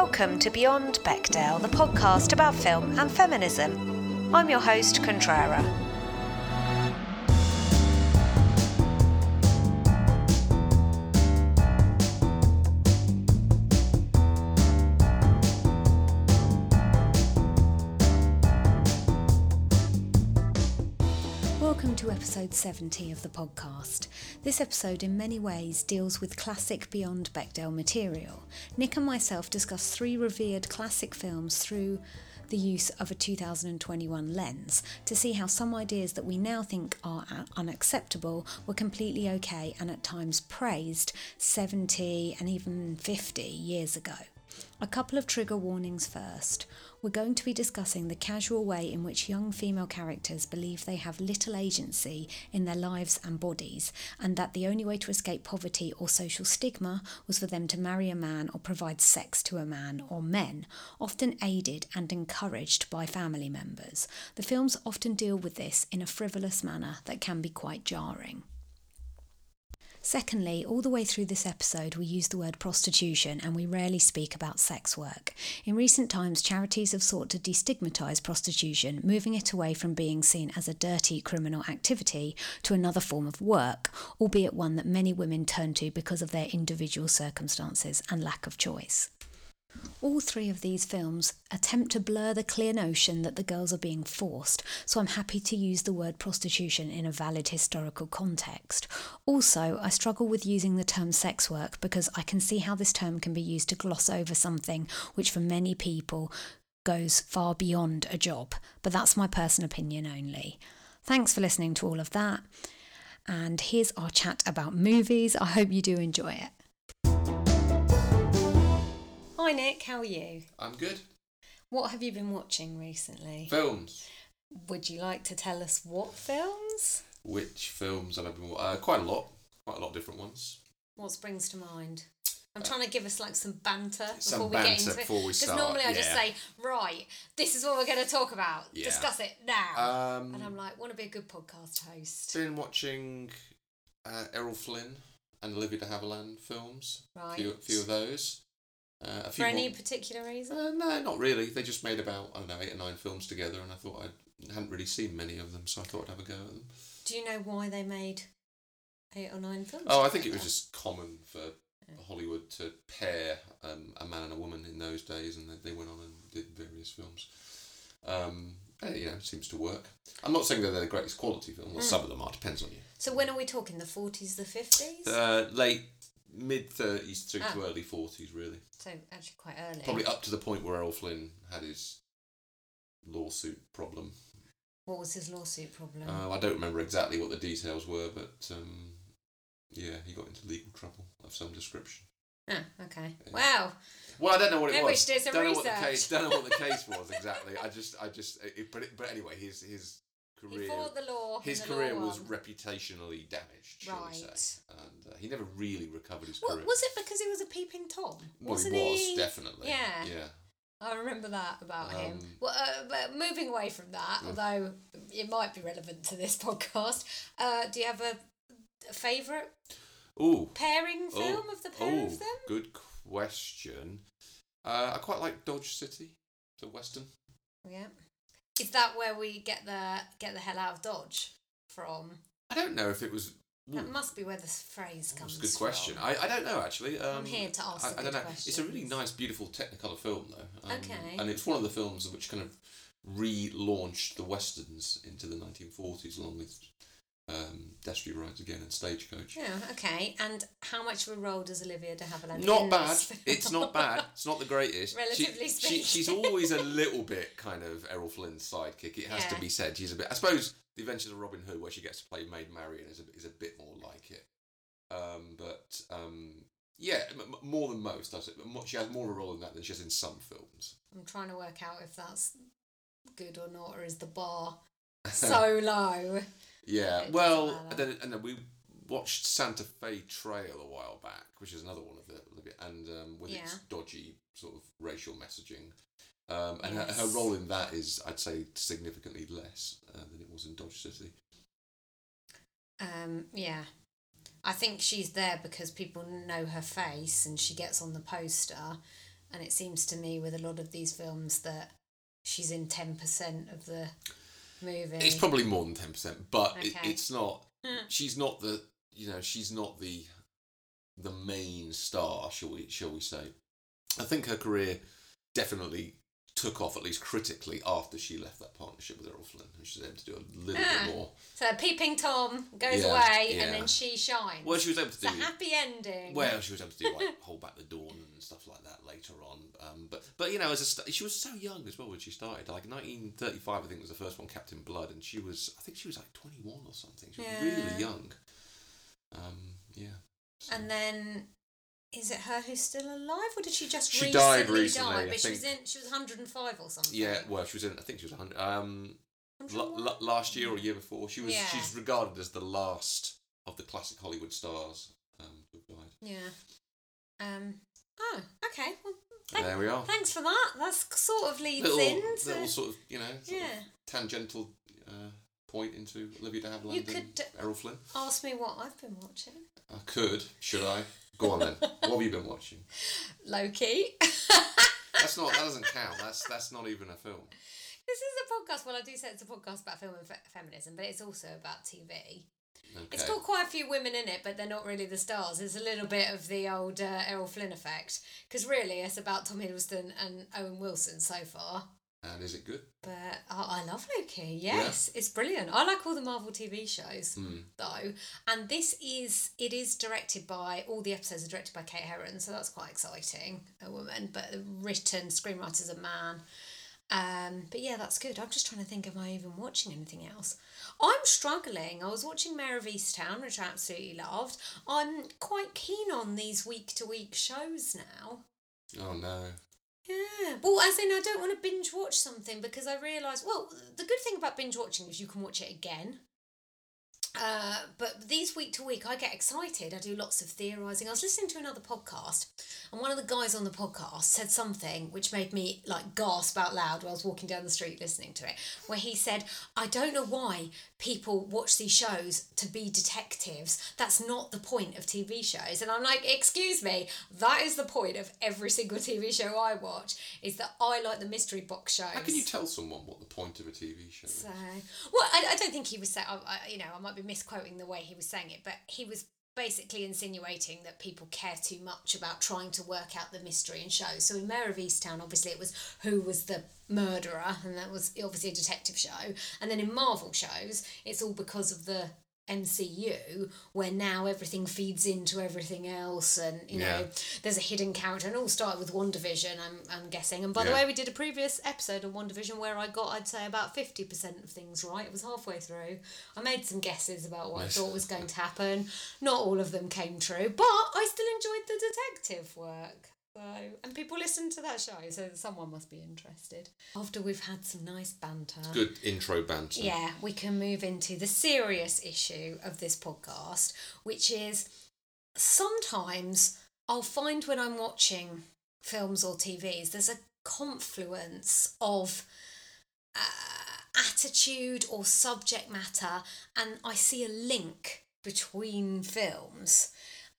Welcome to Beyond Bechdel, the podcast about film and feminism. I'm your host, Contrara. Episode 70 of the podcast. This episode, in many ways, deals with classic Beyond Bechdel material. Nick and myself discuss three revered classic films through the use of a 2021 lens to see how some ideas that we now think are unacceptable were completely okay and at times praised 70 and even 50 years ago. A couple of trigger warnings first. We're going to be discussing the casual way in which young female characters believe they have little agency in their lives and bodies, and that the only way to escape poverty or social stigma was for them to marry a man or provide sex to a man or men, often aided and encouraged by family members. The films often deal with this in a frivolous manner that can be quite jarring. Secondly, all the way through this episode, we use the word prostitution and we rarely speak about sex work. In recent times, charities have sought to destigmatise prostitution, moving it away from being seen as a dirty criminal activity to another form of work, albeit one that many women turn to because of their individual circumstances and lack of choice. All three of these films attempt to blur the clear notion that the girls are being forced, so I'm happy to use the word prostitution in a valid historical context. Also, I struggle with using the term sex work because I can see how this term can be used to gloss over something which for many people goes far beyond a job, but that's my personal opinion only. Thanks for listening to all of that, and here's our chat about movies. I hope you do enjoy it. Hi Nick, how are you? I'm good. What have you been watching recently? Films. Would you like to tell us what films? Which films have I been? Uh, quite a lot. Quite a lot of different ones. What springs to mind? I'm trying to give us like some banter before Some we get into it. before we Because start. normally I just say, right, this is what we're going to talk about. Yeah. Discuss it now. Um, and I'm like, want to be a good podcast host. been watching uh, Errol Flynn and Olivia de Havilland films. Right. A few, few of those. Uh, a For any more- particular reason? Uh, no, not really. They just made about I don't know eight or nine films together, and I thought I hadn't really seen many of them, so I thought I'd have a go at them. Do you know why they made eight or nine films? Oh, I think it was just common for Hollywood to pair um, a man and a woman in those days, and they, they went on and did various films. Um, you know, it seems to work. I'm not saying that they're the greatest quality film. Well, Mm. some of them are. Depends on you. So when are we talking? The 40s, the 50s? Uh, late mid thirties through Ah. to early forties, really. so actually quite early. Probably up to the point where Errol Flynn had his lawsuit problem. What was his lawsuit problem? Uh, I don't remember exactly what the details were, but um, yeah, he got into legal trouble of some description. ah, okay. yeah. Wow. Well, I don't know what it we was. should do some don't know what the research. case. Don't know what the case was exactly. I just, I just, it, but it, but anyway, his his career, the law. his the career law was won. reputationally damaged, shall we Right. say, and uh, he never really recovered his career. was it because he was a peeping tom? Well, Wasn't he was definitely. Yeah. Yeah. I remember that about him. Um, Well, uh, but moving away from that, Yeah. although it might be relevant to this podcast, uh, do you have a, a favourite Ooh. pairing Oh, film of the pair oh, of them? good question. Uh, I quite like Dodge City, the western. Yeah. Is that where we get the get the hell out of Dodge from? I don't know if it was. That Ooh, must be where the phrase that's comes a good question. from. I, I don't know actually. Um, I'm here to ask I, I don't know. It's a really nice, beautiful Technicolor film though. Um, Okay. And it's one of the films which kind of relaunched the westerns into the 1940s, along with um, Destry Rides Again and Stagecoach. Yeah, okay. And how much of a role does Olivia de Havilland Not in bad. It's not bad. It's not the greatest. Relatively she, she, she's always a little bit kind of Errol Flynn's sidekick. It has Yeah. to be said. She's a bit. I suppose the Adventures of Robin Hood, where she gets to play Maid Marian, is a is a bit more like it. Um, but um, yeah, m- more than most. I say. But mo- She has more of a role in that than she has in some films. I'm trying to work out if that's good or not, or is the bar so low? Yeah. It well, and then, and then we watched Santa Fe Trail a while back, which is another one of the and um, with its dodgy sort of racial messaging. Um, and her, her role in that is, I'd say, significantly less uh, than it was in Dodge City. Um, yeah. I think she's there because people know her face and she gets on the poster. and it seems to me with a lot of these films that she's in ten percent of the movie. It's probably more than ten percent, but it, it's not. Hmm. She's not the. You know, she's not the the main star. Shall we? Shall we say? I think her career definitely took off, at least critically, after she left that partnership with Errol Flynn, and she's able to do a little Ah. bit more. so Peeping Tom goes Yeah, away, yeah. and then she shines. Well, she was able to it's do. a happy ending. Well, she was able to do like hold back the dawn and stuff like that later on. Um, but but you know, as a st- she was so young as well when she started. Like 1935, I think was the first one, Captain Blood, and she was I think she was like 21 or something. She was Yeah. really young. Um, yeah. So- And then, is it her who's still alive, or did she just She recently died recently, die? I But she was in. She was 105 or something. yeah, well, she was in. I think she was 100. Um, l- l- last year or year before, she was. Yeah. She's regarded as the last of the classic Hollywood stars um, have died. Yeah. Um. Oh, okay. Well, thank- there we are. thanks for that. That's sort of leads Little, into. little sort of you know yeah. tangential uh, point into Olivia de Havilland You and could- Errol Flynn. Ask me what I've been watching. I could. Should I? Go on then. what have you been watching? Loki. That's not. That doesn't count. That's that's not even a film. This is a podcast. Well, I do say it's a podcast about film and fe- feminism, but it's also about TV. Okay. It's got quite a few women in it, but they're not really the stars. It's a little bit of the old uh, Errol Flynn effect, because really it's about Tom Hiddleston and Owen Wilson so far. And is it good? But I, I love Loki. Yes, it's brilliant. I like all the Marvel TV shows Mm. though, and this is it is directed by all the episodes are directed by Kate Herron, so that's quite exciting. A woman, but written screenwriter's a man. Um, but yeah, that's good. I'm just trying to think, am I even watching anything else? I'm struggling. I was watching Mare of Easttown, which I absolutely loved. I'm quite keen on these week to week shows now. Oh no. Yeah. Well, as in, I don't want to binge watch something because I realise, well, the good thing about binge watching is you can watch it again. Uh, but these week to week, I get excited. I do lots of theorising. I was listening to another podcast, and one of the guys on the podcast said something which made me like gasp out loud while I was walking down the street listening to it. Where he said, "I don't know why people watch these shows to be detectives. That's not the point of TV shows." And I'm like, "Excuse me, that is the point of every single TV show I watch. Is that I like the mystery box shows." How can you tell someone what the point of a TV show is? So, well, I, I don't think he was saying, I, I- you know, I might be misquoting the way he was saying it, but he was basically insinuating that people care too much about trying to work out the mystery in shows. So in Mare of Easttown, obviously it was who was the murderer, and that was obviously a detective show. And then in Marvel shows, it's all because of the MCU, where now everything feeds into everything else, and you Yeah. know, there's a hidden character, and all started with WandaVision, I'm, I'm guessing. And by the way, we did a previous episode on WandaVision where I got, I'd say, about 50% of things right. It was halfway through. I made some guesses about what Nice. I thought was going to happen. Not all of them came true, but I still enjoyed the detective work. So, and people listen to that show, so someone must be interested. After we've had some nice banter. Good intro banter. Yeah, we can move into the serious issue of this podcast, which is sometimes I'll find when I'm watching films or TVs, there's a confluence of uh, attitude or subject matter, and I see a link between films.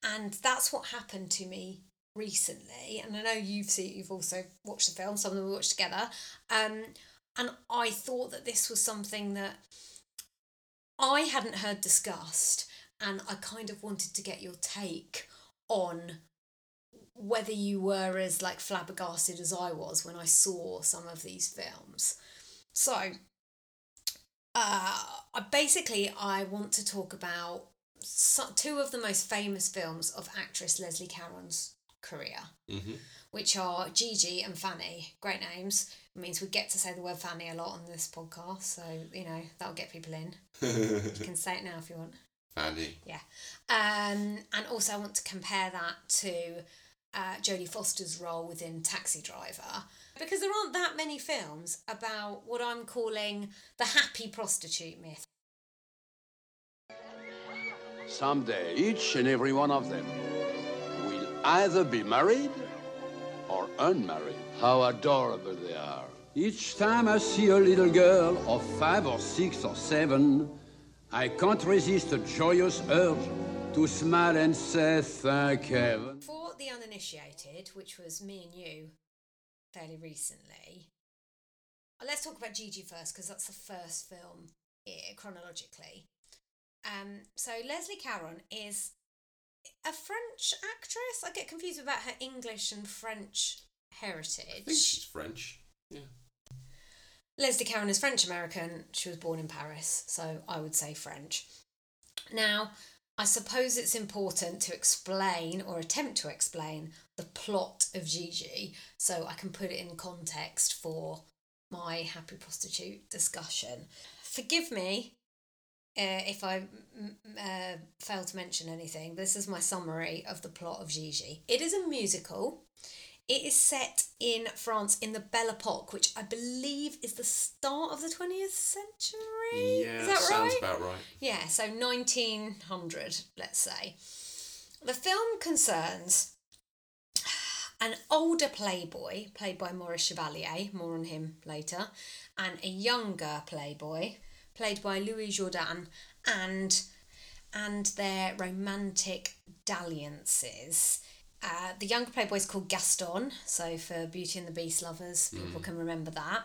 And that's what happened to me recently. And I know you've seen, you've also watched the film, some of them we watched together. Um, and I thought that this was something that I hadn't heard discussed, and I kind of wanted to get your take on whether you were as like flabbergasted as I was when I saw some of these films. So, uh, I basically I want to talk about two of the most famous films of actress Leslie Caron's career hmm which are Gigi and Fanny. Great names. It means we get to say the word Fanny a lot on this podcast, so you know that'll get people in. You can say it now if you want. Fanny. Yeah. Um, and also I want to compare that to uh, Jodie Foster's role within Taxi Driver because there aren't that many films about what I'm calling the happy prostitute myth. Someday, each and every one of them will either be married or unmarried. How adorable they are. Each time I see a little girl of five or six or seven, I can't resist a joyous urge to smile and say thank heaven. For the uninitiated, which was me and you fairly recently, let's talk about Gigi first because that's the first film here chronologically. Um, so Leslie Caron is a French actress. I get confused about her English and French heritage. I think she's French. Yeah. Leslie Caron is French American. She was born in Paris, so I would say French. Now, I suppose it's important to explain or attempt to explain the plot of Gigi so I can put it in context for my happy prostitute discussion. Forgive me uh, if I uh, fail to mention anything. This is my summary of the plot of Gigi. It is a musical. It is set in France in the Belle Epoque, which I believe is the start of the 20th century. Yeah, is that sounds right? about right. Yeah, so 1900, let's say. The film concerns an older playboy, played by Maurice Chevalier, more on him later, and a younger playboy, played by Louis Jourdan, and and their romantic dalliances. Uh, the younger playboy is called Gaston, so for Beauty and the Beast lovers, people can remember that.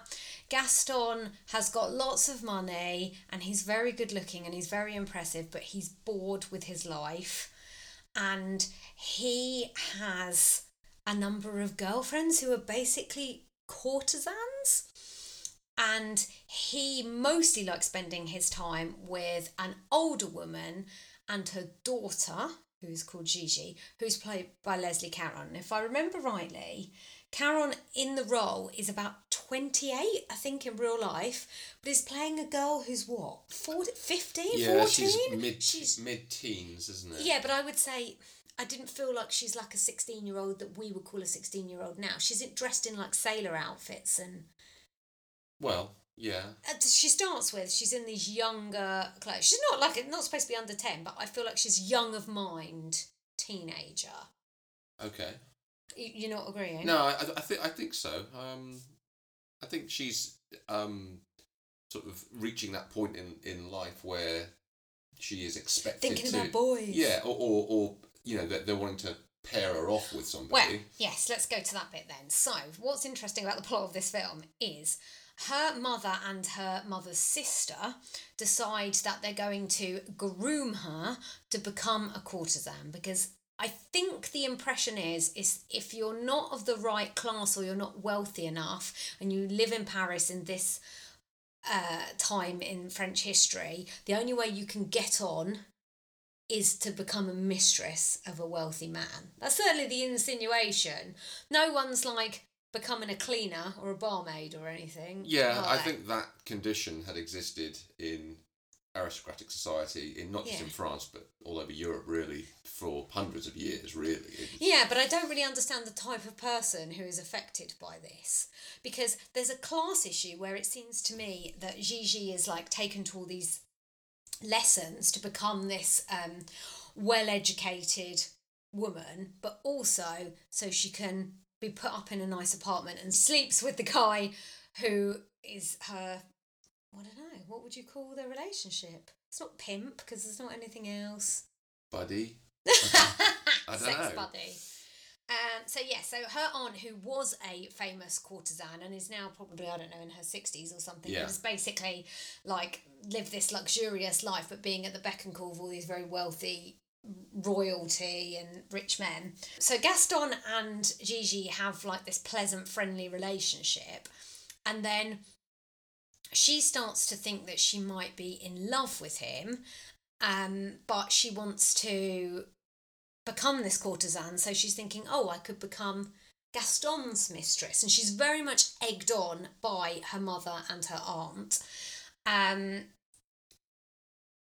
Gaston has got lots of money and he's very good looking and he's very impressive, but he's bored with his life. And he has a number of girlfriends who are basically courtesans. And he mostly likes spending his time with an older woman and her daughter, who is called Gigi, who's played by Leslie Caron. If I remember rightly, Caron in the role is about 28, I think, in real life, but is playing a girl who's what, 40, 15, Yeah, 14? she's mid She's- mid teens, isn't it? yeah, but I would say I didn't feel like she's like a 16 year old that we would call a 16 year old now. She's dressed in like sailor outfits and Well, yeah. uh, she starts with she's in these younger clothes. She's not like not supposed to be under 10, but I feel like she's young of mind, teenager. Okay. You, you're not agreeing? No, I, I think I think so. Um, I think she's um, sort of reaching that point in, in life where she is expected Thinking to. about boys. Yeah, or, or, or you know, they're, they're wanting to pair her off with somebody. Well, yes, let's go to that bit then. So, what's interesting about the plot of this film is her mother and her mother's sister decide that they're going to groom her to become a courtesan because I think the impression is is if you're not of the right class or you're not wealthy enough and you live in Paris in this uh, time in French history, the only way you can get on is to become a mistress of a wealthy man. That's certainly the insinuation. No one's like becoming a cleaner or a barmaid or anything. yeah, I think that condition had existed in aristocratic society, in not just Yeah. in France but all over Europe, really, for hundreds of years. Really. Yeah, but I don't really understand the type of person who is affected by this because there's a class issue where it seems to me that Gigi is like taken to all these lessons to become this um, well educated woman, but also so she can be put up in a nice apartment and sleeps with the guy who is her. I don't know. What would you call their relationship? It's not pimp because there's not anything else. Buddy. don't Sex know. buddy. Um, so yeah, so her aunt, who was a famous courtesan and is now probably I don't know in her sixties or something, Yeah. has basically like lived this luxurious life, but being at the beck and call of all these very wealthy royalty and rich men. So Gaston and Gigi have like this pleasant, friendly relationship, and then she starts to think that she might be in love with him, um, but she wants to become this courtesan. So she's thinking, oh, I could become Gaston's mistress. And she's very much egged on by her mother and her aunt. Um,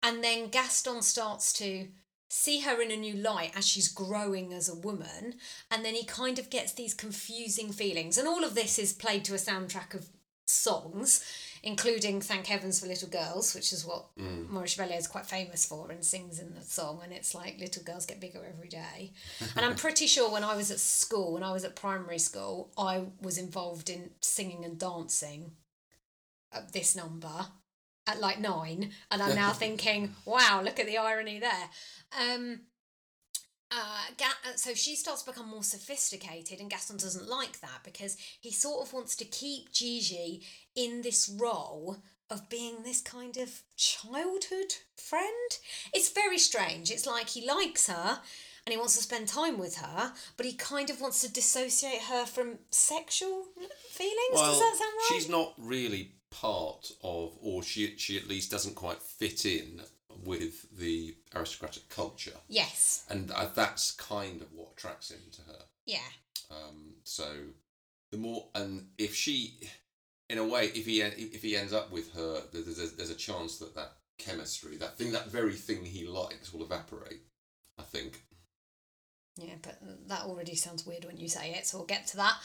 and then Gaston starts to see her in a new light as she's growing as a woman. And then he kind of gets these confusing feelings. And all of this is played to a soundtrack of songs, including Thank Heavens for Little Girls, which is what Mm. Maurice Chevalier is quite famous for and sings in the song. And it's like little girls get bigger every day. and I'm pretty sure when I was at school, when I was at primary school, I was involved in singing and dancing at this number at like nine. And I'm now thinking, wow, look at the irony there. Um, uh, uh, so she starts to become more sophisticated, and Gaston doesn't like that because he sort of wants to keep Gigi in this role of being this kind of childhood friend. It's very strange. It's like he likes her and he wants to spend time with her, but he kind of wants to dissociate her from sexual feelings. Does that sound right? she's not really part of, or she she at least doesn't quite fit in with the aristocratic culture, Yes. and uh, that's kind of what attracts him to her. Yeah. Um, so the more, and if she, in a way, if he if he ends up with her, there's there's, there's a chance that that chemistry, that thing, that very thing he likes, will evaporate. I think. Yeah, but that already sounds weird when you say it, so we'll get to that.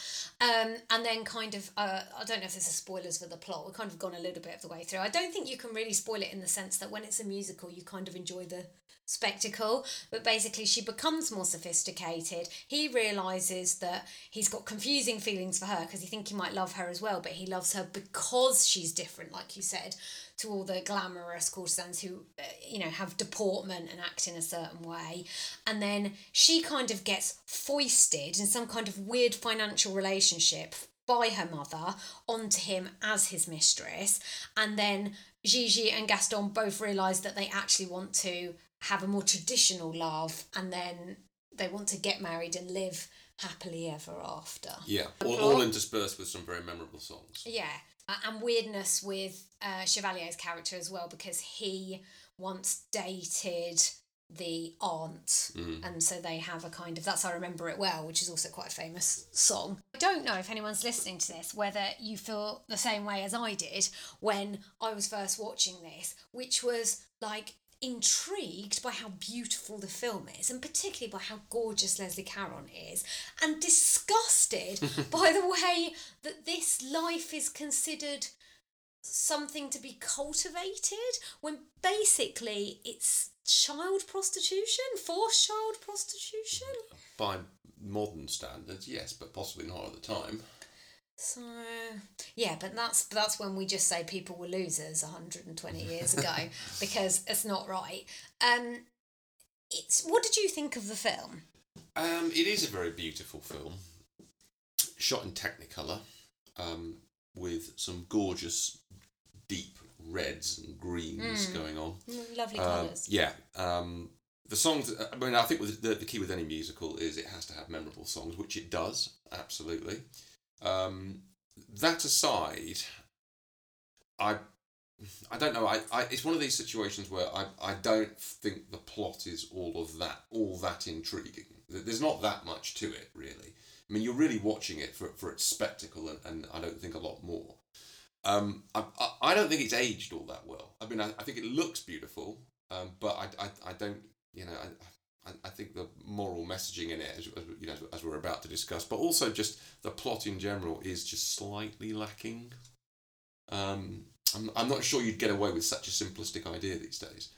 Um, and then kind of, uh, I don't know if this is spoilers for the plot. We've kind of gone a little bit of the way through. I don't think you can really spoil it in the sense that when it's a musical, you kind of enjoy the spectacle. But basically, she becomes more sophisticated. He realizes that he's got confusing feelings for her because he think he might love her as well, but he loves her because she's different, like you said, to all the glamorous courtesans who, uh, you know, have deportment and act in a certain way. And then she kind of gets foisted in some kind of weird financial relationship by her mother onto him as his mistress. And then Gigi and Gaston both realise that they actually want to have a more traditional love and then they want to get married and live happily ever after. Yeah, all, all interspersed with some very memorable songs. Yeah, uh, and weirdness with uh, Chevalier's character as well because he once dated the aunt, and so they have a kind of that's I remember it well, which is also quite a famous song. I don't know if anyone's listening to this whether you feel the same way as I did when I was first watching this, which was like intrigued by how beautiful the film is and particularly by how gorgeous Leslie Caron is and disgusted by the way that this life is considered something to be cultivated when basically it's child prostitution forced child prostitution By modern standards, yes, but possibly not at the time. So yeah but that's that's when we just say people were losers 120 years ago because it's not right um it's what did you think of the film Um, it is a very beautiful film, shot in Technicolor, um, with some gorgeous, deep reds and greens going on. Mm, lovely Um, colours yeah. Um, the songs. I mean, I think with the, the key with any musical is it has to have memorable songs, which it does absolutely. Um, that aside, I. I don't know. I, I it's one of these situations where I, I don't think the plot is all of that all that intriguing. There's not that much to it really. I mean, you're really watching it for for its spectacle, and, and I don't think a lot more. Um, I, I, I don't think it's aged all that well. I mean, I, I think it looks beautiful, um, but I, I, I don't, you know, I, I, I think the moral messaging in it, as, as, you know, as we're about to discuss, but also just the plot in general is just slightly lacking. Um, I'm, I'm not sure you'd get away with such a simplistic idea these days.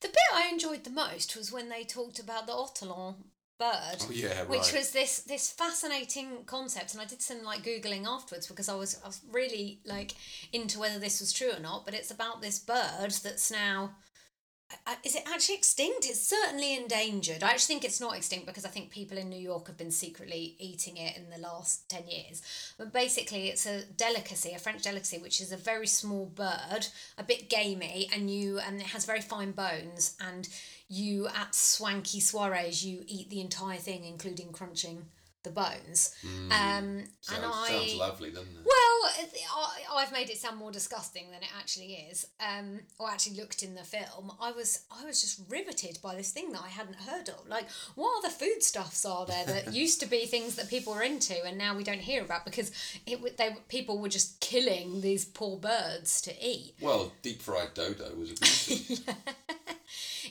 The bit I enjoyed the most was when they talked about the Ortolan bird. Oh, yeah, Which was this this fascinating concept, and I did some like googling afterwards because I was I was really like into whether this was true or not. But it's about this bird that's now. I- Is it actually extinct? It's certainly endangered. I actually think it's not extinct because I think people in New York have been secretly eating it in the last 10 years. But basically, it's a delicacy, a French delicacy, which is a very small bird, a bit gamey, and you and it has very fine bones. And you, at swanky soirees, you eat the entire thing, including crunching the bones. um, Sounds, and I. sounds lovely, doesn't it? Well, I, I've made it sound more disgusting than it actually is, um, or actually looked in the film. I was I was just riveted by this thing that I hadn't heard of. Like, what other foodstuffs are there that used to be things that people were into, and now we don't hear about because it they people were just killing these poor birds to eat. Well, deep fried dodo was a beauty.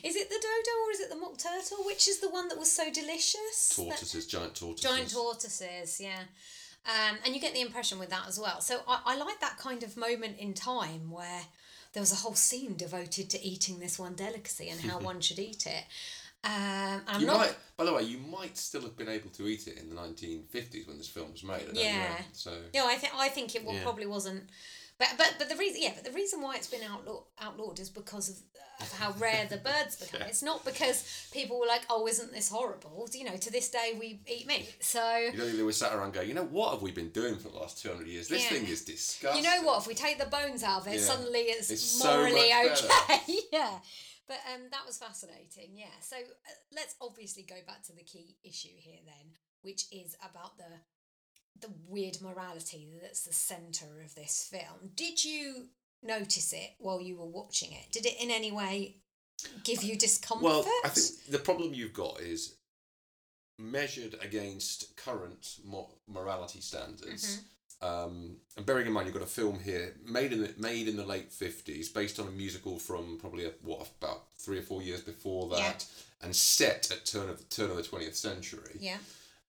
Is it the dodo or is it the mock turtle? Which is the one that was so delicious? That- tortoises, giant tortoises. Giant tortoises, yeah. Um, and you get the impression with that as well. So I, I like that kind of moment in time where there was a whole scene devoted to eating this one delicacy and how one should eat it. Um, I'm You not. might, by the way, you might still have been able to eat it in the 1950s when this film was made. I don't Yeah. know. So Yeah, I think I think it Yeah. probably wasn't But but but the reason yeah, but the reason why it's been outlawed outlawed is because of, of how rare the birds become. Yeah. It's not because people were like, oh, isn't this horrible? You know, to this day we eat meat. So You don't think they were sat around going, you know, what have we been doing for the last 200 years? This Yeah. thing is disgusting. you know what? If we take the bones out of it, Yeah. suddenly it's, It's so morally much okay. yeah. But um, that was fascinating. Yeah. So uh, let's obviously go back to the key issue here then, which is about the the weird morality that's the center of this film. Did you notice it while you were watching it? Did it in any way give you discomfort? Well, I think the problem you've got is measured against current mo- morality standards. Mm-hmm. Um, and bearing in mind, you've got a film here made in the, made in the late fifties, based on a musical from probably a, what about three or four years before that, Yeah. and set at turn of turn of the twentieth century. Yeah.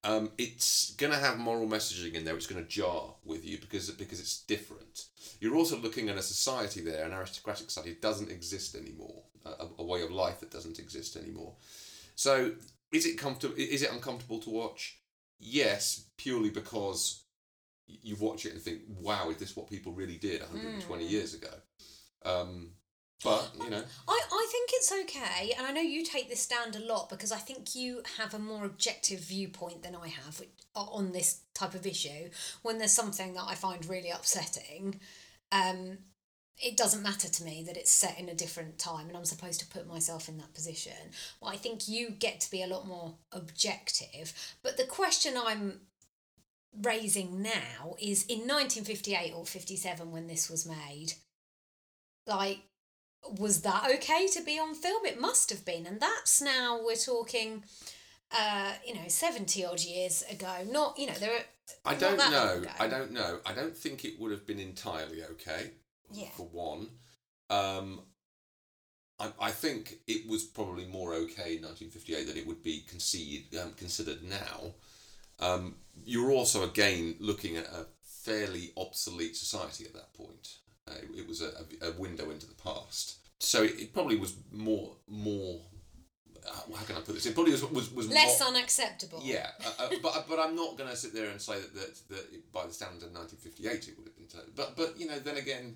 Um, it's going to have moral messaging in there. It's going to jar with you because because it's different. You're also looking at a society there, an aristocratic society that doesn't exist anymore, a, a way of life that doesn't exist anymore. So, is it comfortable? Is it uncomfortable to watch? Yes, purely because you watch it and think, "Wow, is this what people really did 120 years ago?" Um, but you know, I, I think it's okay, and I know you take this stand a lot because I think you have a more objective viewpoint than I have on this type of issue. When there's something that I find really upsetting, um, it doesn't matter to me that it's set in a different time and I'm supposed to put myself in that position. Well, I think you get to be a lot more objective. But the question I'm raising now is in 1958 or 57 when this was made, like, was that okay to be on film? It must have been. And that's now, we're talking, uh, you know, 70 odd years ago. Not, you know, there are. I don't know. I don't know. I don't think it would have been entirely okay. Yeah. For one, um, I, I think it was probably more okay in 1958 than it would be conceded, um, considered now. Um, you're also again looking at a fairly obsolete society at that point. Uh, it, it was a, a, window into the past, so it, it probably was more more. Uh, how can I put this? It probably was was, was Less more, unacceptable. yeah, uh, uh, but but I'm not going to sit there and say that, that that by the standards of 1958 it would have been. totally- But but you know, then again,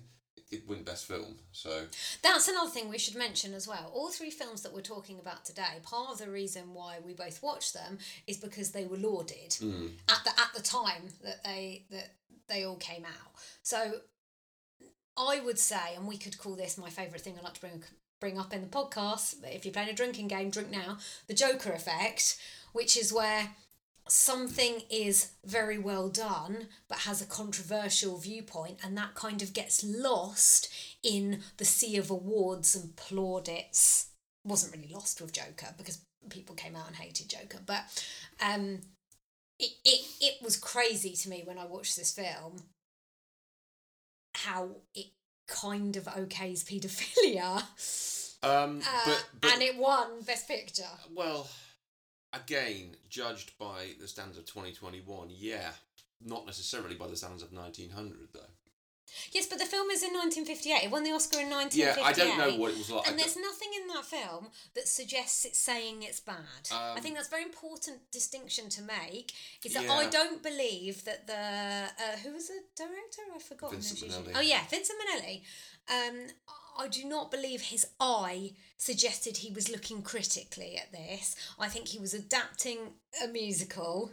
it, win best film. So That's another thing we should mention as well. All three films that we're talking about today, part of the reason why we both watched them is because they were lauded at the at the time that they that they all came out. So I would say, and we could call this my favourite thing I like to bring bring up in the podcast. If you're playing a drinking game, drink now. The Joker effect, which is where something is very well done but has a controversial viewpoint and that kind of gets lost in the sea of awards and plaudits wasn't really lost with joker because people came out and hated joker but um it, it, it was crazy to me when i watched this film how it kind of okays paedophilia um, uh, but, but and it won best picture well, again, judged by the standards of 2021, yeah, not necessarily by the standards of 1900 though. Yes, but the film is in 1958. It won the Oscar in 1958. Yeah, 1958. I don't know what it was like. And there's nothing in that film that suggests it's saying it's bad. I Um, think that's a very important distinction to make. Is that Yeah. I don't believe that the uh, who was the director? I've forgotten. Oh yeah, Vincent Minnelli. Um, I do not believe his eye suggested he was looking critically at this. I think he was adapting a musical.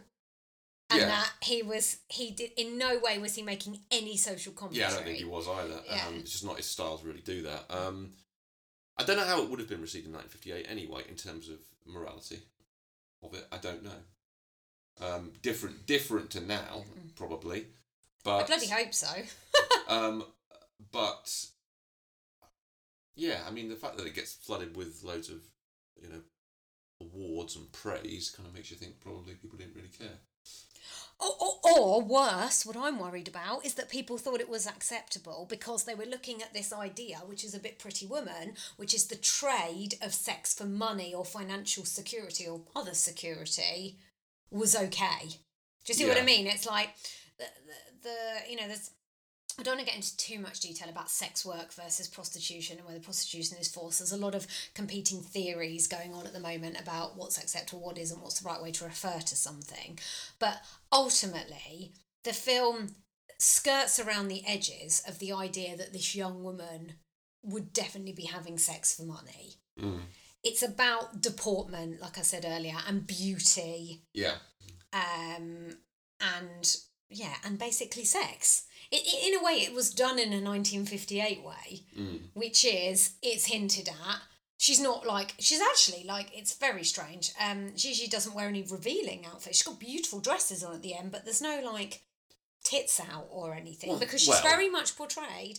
And Yeah. that he was, he did, in no way was he making any social commentary. Yeah, I don't think he was either. Yeah. Um, it's just not his style to really do that. Um, I don't know how it would have been received in 1958 anyway, in terms of morality of it. I don't know. Um, different, different to now, probably. But I bloody hope so. um, but yeah, I mean the fact that it gets flooded with loads of you know awards and praise kind of makes you think probably people didn't really care. Or, or, or worse, what I'm worried about is that people thought it was acceptable because they were looking at this idea, which is a bit pretty woman, which is the trade of sex for money or financial security or other security, was okay. Do you see what I mean? It's like the, the, the you know, there's. I don't want to get into too much detail about sex work versus prostitution and whether prostitution is forced. There's a lot of competing theories going on at the moment about what's acceptable, what isn't, what's the right way to refer to something. But ultimately, the film skirts around the edges of the idea that this young woman would definitely be having sex for money. Mm. It's about deportment, like I said earlier, and beauty, Yeah. um, and yeah, and basically sex. It, it, in a way, it was done in a 1958 way, Mm. which is it's hinted at. She's not like she's actually like it's very strange. Um, Gigi doesn't wear any revealing outfits. She's got beautiful dresses on at the end, but there's no like tits out or anything Well, because she's well- very much portrayed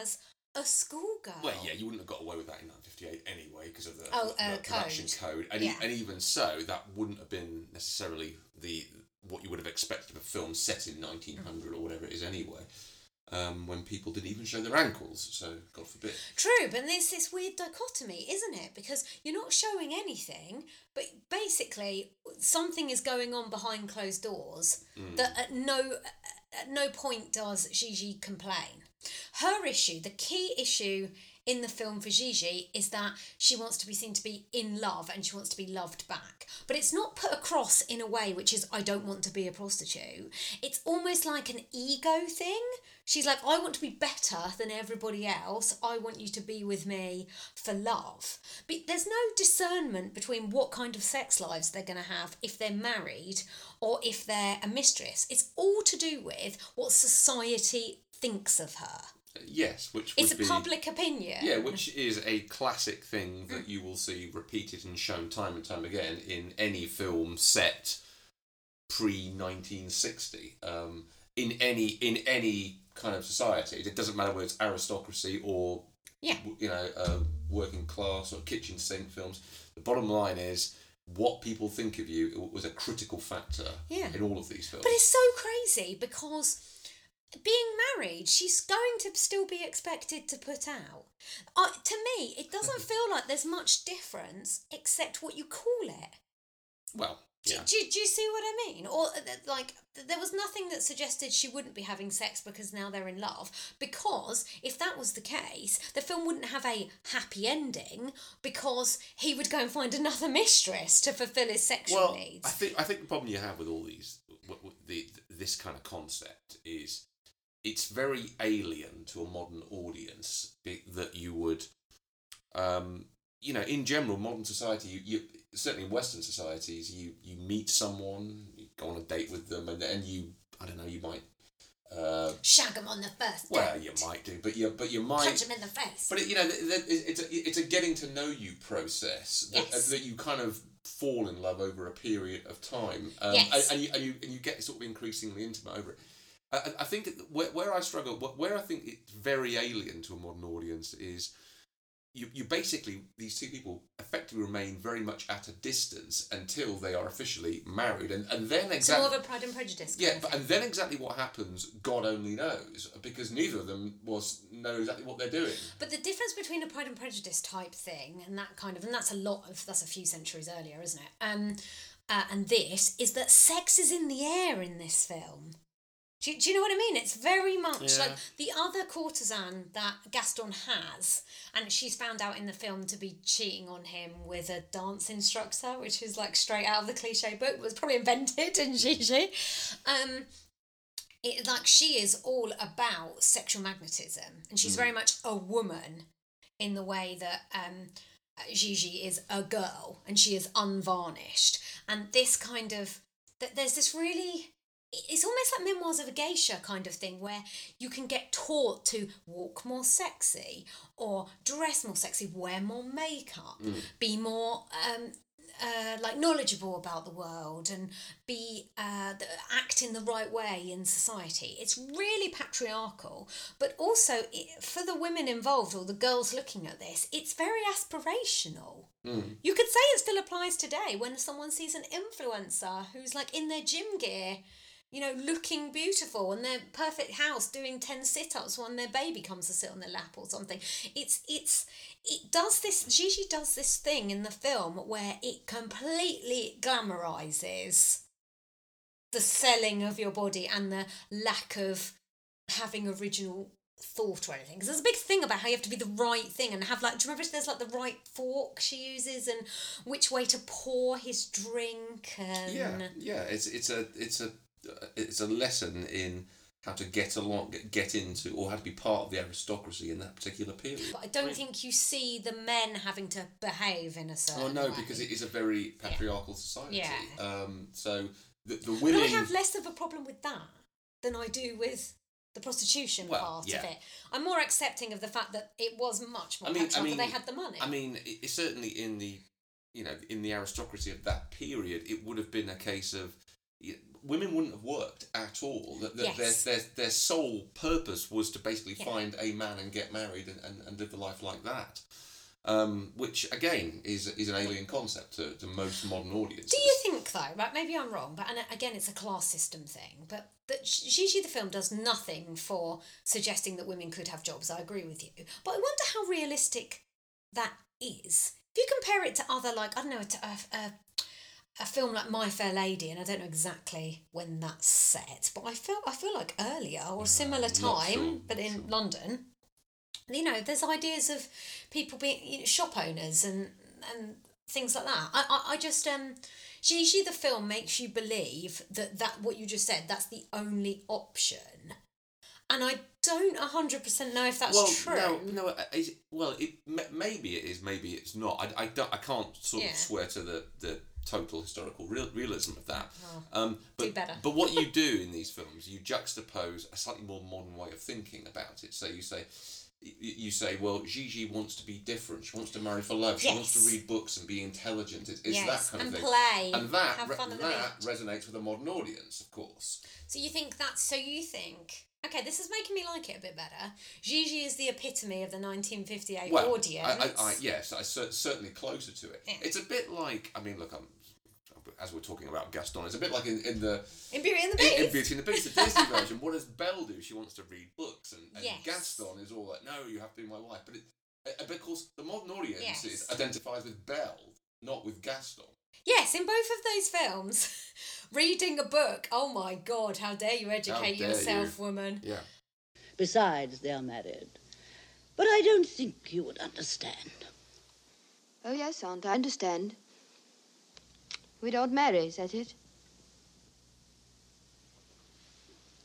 as a schoolgirl. Well, yeah, you wouldn't have got away with that in 1958 anyway because of the, Oh, the uh, production code. code, and, e- and even so, that wouldn't have been necessarily the what you would have expected of a film set in 1900 or whatever it is anyway. Um, when people didn't even show their ankles, so God forbid. True, but there's this weird dichotomy, isn't it? Because you're not showing anything, but basically something is going on behind closed doors that at no at no point does Gigi complain. Her issue, the key issue in the film for Gigi is that she wants to be seen to be in love and she wants to be loved back. But it's not put across in a way which is I don't want to be a prostitute. It's almost like an ego thing. She's like, I want to be better than everybody else. I want you to be with me for love. But there's no discernment between what kind of sex lives they're going to have if they're married or if they're a mistress. It's all to do with what society thinks of her. Yes, which It's a be, public opinion. Yeah, which is a classic thing that you will see repeated and shown time and time again in any film set pre nineteen sixty. Um, in any in any kind of society, it doesn't matter whether it's aristocracy or Yeah. you know uh, working class or kitchen sink films. The bottom line is what people think of you was a critical factor Yeah. in all of these films. But it's so crazy because being married, she's going to still be expected to put out. Uh, to me, it doesn't feel like there's much difference except what you call it. well, Do, yeah. do, do you see what I mean? Or, uh, like, there was nothing that suggested she wouldn't be having sex because now they're in love. Because if that was the case, the film wouldn't have a happy ending because he would go and find another mistress to fulfill his sexual well, needs. I think I think the problem you have with all these, w- w- the, this kind of concept is, it's very alien to a modern audience that you would, um, you know, in general, modern society, you, you certainly in Western societies, you you meet someone, you go on a date with them, and and you, I don't know, you might, uh, Shag them on the first well, date. you might do, but you but you might Punch him in the face. but it, you know, it's a, it's a getting to know you process that, Yes. that you kind of fall in love over a period of time, um, Yes. and, and, you, and you and you get sort of increasingly intimate over it. I, I- think where, where I struggle, where I think it's very alien to a modern audience is you, you basically these two people effectively remain very much at a distance until they are officially married, and, and then exactly more of a Pride and Prejudice. yeah, but and then exactly what happens, God only knows, because neither of them was know exactly what they're doing. But the difference between a Pride and Prejudice type thing and that kind of, and that's a lot of, that's a few centuries earlier, isn't it? Um, uh, and this is that sex is in the air in this film. Do you, do you know what I mean? It's very much Yeah. like the other courtesan that Gaston has, and she's found out in the film to be cheating on him with a dance instructor, which is like straight out of the cliche book, was probably invented in Gigi. Um, it like she is all about sexual magnetism and she's very much a woman in the way that um Gigi is a girl and she is unvarnished and this kind of that there's this really it's almost like memoirs of a geisha kind of thing where you can get taught to walk more sexy or dress more sexy wear more makeup be more um uh, like knowledgeable about the world and be uh, the, act in the right way in society. It's really patriarchal, but also it, for the women involved or the girls looking at this, it's very aspirational. You could say it still applies today when someone sees an influencer who's like in their gym gear, you know, looking beautiful and their perfect house doing 10 sit-ups when their baby comes to sit on their lap or something. It's it's it does this Gigi does this thing in the film where it completely glamorizes the selling of your body and the lack of having original thought or anything because there's a big thing about how you have to be the right thing and have like do you remember there's like the right fork she uses and which way to pour his drink and Yeah, yeah. It's it's a it's a it's a lesson in how to get along, get, get into, or how to be part of the aristocracy in that particular period. But I don't think you see the men having to behave in a certain Oh no, way. because it is a very patriarchal society. Yeah. Um, so the the But women. I have less of a problem with that than I do with the prostitution Well, part yeah. of it. I'm more accepting of the fact that it was much more I mean, I mean, they had the money. I mean, it, certainly in the, you know, in the aristocracy of that period, it would have been a case of y- women wouldn't have worked at all. That, that Yes. their, their their sole purpose was to basically Yeah. find a man and get married and, and, and live the life like that. Um, which again is is an alien concept to, to most modern audiences. Do you think though, right? Maybe I'm wrong, but and uh, again, it's a class system thing. But that Gigi the film does nothing for suggesting that women could have jobs. I agree with you, but I wonder how realistic that is. If you compare it to other, like I don't know, to a, a, a film like My Fair Lady, and I don't know exactly when that's set, but I feel I feel like earlier or a similar time, sure, but in sure. London. You know, there's ideas of people being you know, shop owners and and things like that. I, I, I just um Gigi the film makes you believe that that what you just said that's the only option, and I don't hundred percent know if that's well, true. no, no. uh, Is it, well, it maybe it is, maybe it's not. I, I don't. I can't sort Yeah. of swear to the the total historical real, realism of that. Oh, Um, but, do better. but what you do in these films, you juxtapose a slightly more modern way of thinking about it. So you say, you say, well, Gigi wants to be different. She wants to marry for love. She wants to read books and be intelligent. It's, it's yes, that kind and of thing. play, and that re- that resonates with a modern audience, of course. So you think that's so you think okay, this is making me like it a bit better. Gigi is the epitome of the 1958 well, audience. I, I, I, yes, I certainly closer to it. Yeah. It's a bit like, I mean, look, I'm, as we're talking about Gaston, it's a bit like in, in the in Beauty and the in, Beast. in Beauty and the Beast, the Disney version. What does Belle do? She wants to read books, and, and Yes. Gaston is all like, "No, you have to be my wife." But it, because the modern audience Yes. is identifies with Belle, not with Gaston. Yes, in both of those films, reading a book. Oh my God! How dare you educate dare yourself, you. woman? Yeah. Besides, they are married. But I don't think you would understand. Oh, yes, Aunt, I understand. We don't marry, is that it?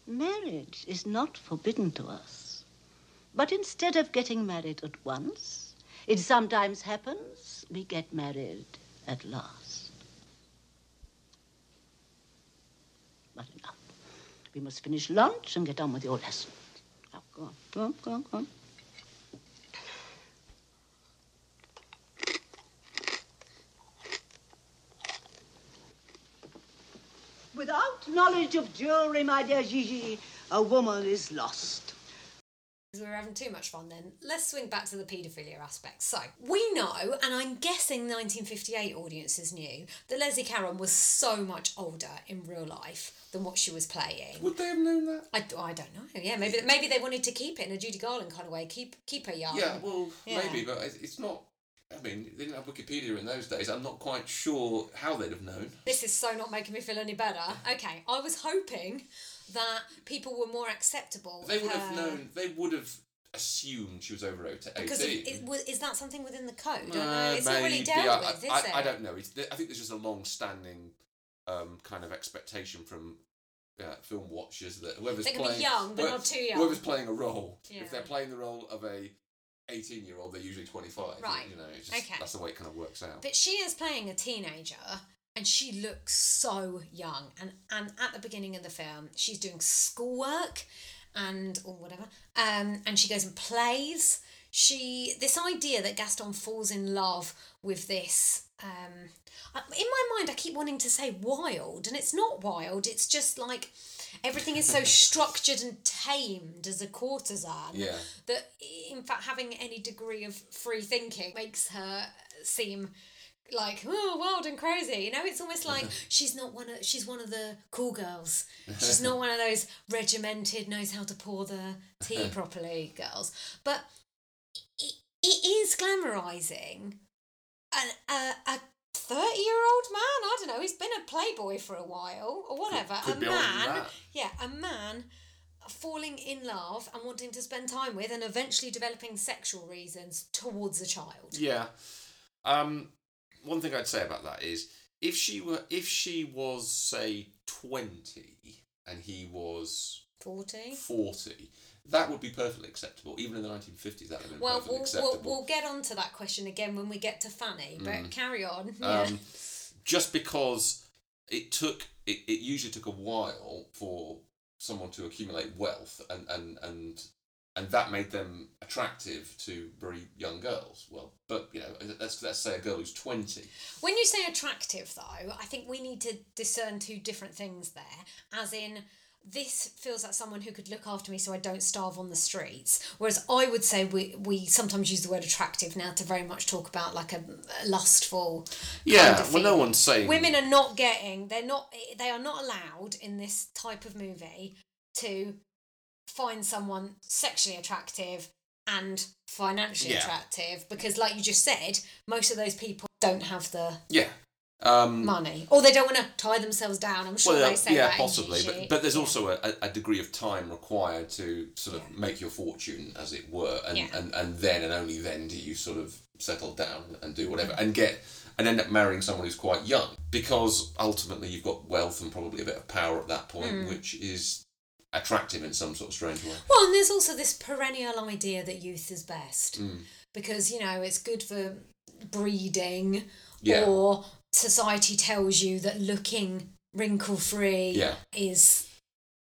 Marriage is not forbidden to us. But instead of getting married at once, it sometimes happens we get married at last. Enough. We must finish lunch and get on with your lesson. Now, go on, go on, go on, go on. Without knowledge of jewelry, my dear Gigi, a woman is lost. We were having too much fun then. Let's swing back to the paedophilia aspect. So, we know, and I'm guessing 1958 audiences knew, that Leslie Caron was so much older in real life than what she was playing. Would they have known that? I, I don't know. Yeah, maybe maybe they wanted to keep it in a Judy Garland kind of way. Keep keep her young. Yeah. Well, Yeah. maybe, but it's not. I mean, they didn't have Wikipedia in those days. I'm not quite sure how they'd have known. This is so not making me feel any better. Okay, I was hoping that people were more acceptable. They would have known. They would have assumed she was over 18. Because of, is, was- is that something within the code? I don't know. Uh, It's not really maybe. dealt I, with, is I, it? I don't know. It's, I think there's just a long-standing um, kind of expectation from uh, film watchers that whoever's gonna be playing young, but not too young. Whoever's playing a role, Yeah. if they're playing the role of a 18-year-old, they're usually 25. Right. You know, just, Okay. that's the way it kind of works out. But she is playing a teenager and she looks so young. And, and at the beginning of the film, she's doing schoolwork and or whatever. Um, and she goes and plays. She this idea that Gaston falls in love with this. Um, in my mind, I keep wanting to say wild, and it's not wild. It's just like everything is so structured and tamed as a courtesan Yeah. that in fact having any degree of free thinking makes her seem like oh wild and crazy. You know it's almost like she's not one of she's one of the cool girls. She's not one of those regimented knows how to pour the tea properly girls. But it, it is glamorizing an, a, a 30 year old man. I don't know he's been a playboy for a while or whatever. could a older than man yeah a man falling in love and wanting to spend time with and eventually developing sexual reasons towards a child. Yeah. Um, one thing I'd say about that is if she were if she was say twenty and he was 40. 40, that would be perfectly acceptable. Even in the 1950s, that would have been Well, perfectly we'll, acceptable. we'll, we'll get on to that question again when we get to Fanny, but Mm. carry on. Yeah. um, just because it took it, it usually took a while for someone to accumulate wealth and and and and that made them attractive to very young girls well but you know let's let's say a girl who's 20 When you say attractive, though, I think we need to discern two different things there. As in, this feels like someone who could look after me so I don't starve on the streets. Whereas I would say we, we sometimes use the word attractive now to very much talk about like a, lustful. yeah well no one's saying Women are not getting, they're not, they are not allowed in this type of movie to find someone sexually attractive and financially Yeah. attractive because, like you just said, most of those people don't have the yeah um money or they don't want to tie themselves down. I'm sure well, they say yeah, that possibly, but but there's Yeah. also a, a degree of time required to sort of Yeah. make your fortune, as it were, and, and and then and only then do you sort of settle down and do whatever and get and end up marrying someone who's quite young because ultimately you've got wealth and probably a bit of power at that point, Mm. which is attractive in some sort of strange way. Well, and there's also this perennial idea that youth is best Mm. because you know it's good for breeding, Yeah. or society tells you that looking wrinkle free Yeah. is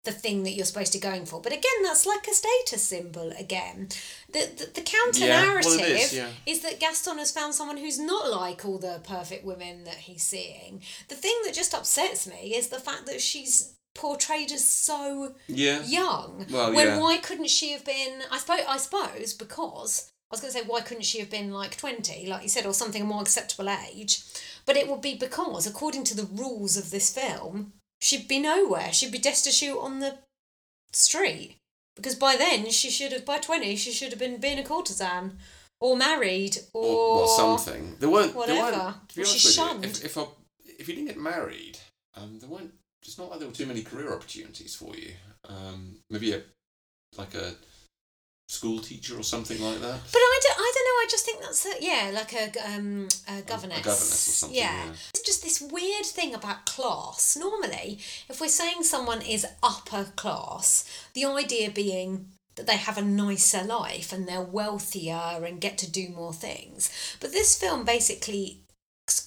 the thing that you're supposed to be going for. But again, that's like a status symbol again. The the, the counter Yeah, narrative well, it is, yeah. is that Gaston has found someone who's not like all the perfect women that he's seeing. The thing that just upsets me is the fact that she's portrayed as so Yeah. young. Well, when yeah. why couldn't she have been? I suppose. I suppose because I was going to say why couldn't she have been like twenty, like you said, or something a more acceptable age? But it would be because, according to the rules of this film, she'd be nowhere. She'd be destitute on the street because by then she should have. By twenty, she should have been being a courtesan or married or, or, well, something. There weren't. There whatever. weren't. To be Or honest she's with shunned. you, if if, I, if you didn't get married, um, there weren't. It's not like there were too many career opportunities for you. Um, maybe a like a school teacher or something like that. But I don't, I don't know. I just think that's a, yeah, like a um a governess. A governess or something, yeah. It's just this weird thing about class. Normally, if we're saying someone is upper class, the idea being that they have a nicer life and they're wealthier and get to do more things. But this film basically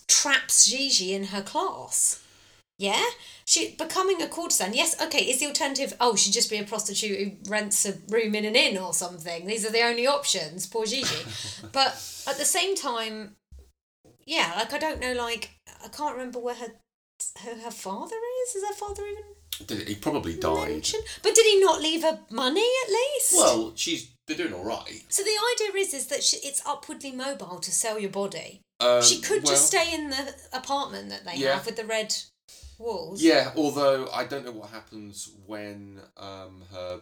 traps Gigi in her class. Yeah, she becoming a courtesan. Yes, okay. Is the alternative? Oh, she'd just be a prostitute who rents a room in an inn or something. These are the only options. Poor Gigi. but at the same time, yeah, like I don't know. Like I can't remember where her who her father is. Is her father even Did- He probably died. mentioned? But did he not leave her money at least? Well, she's they're doing all right. so the idea is is that she, it's upwardly mobile to sell your body. Um, she could well, just stay in the apartment that they Yeah. have with the red walls. Yeah, although I don't know what happens when um her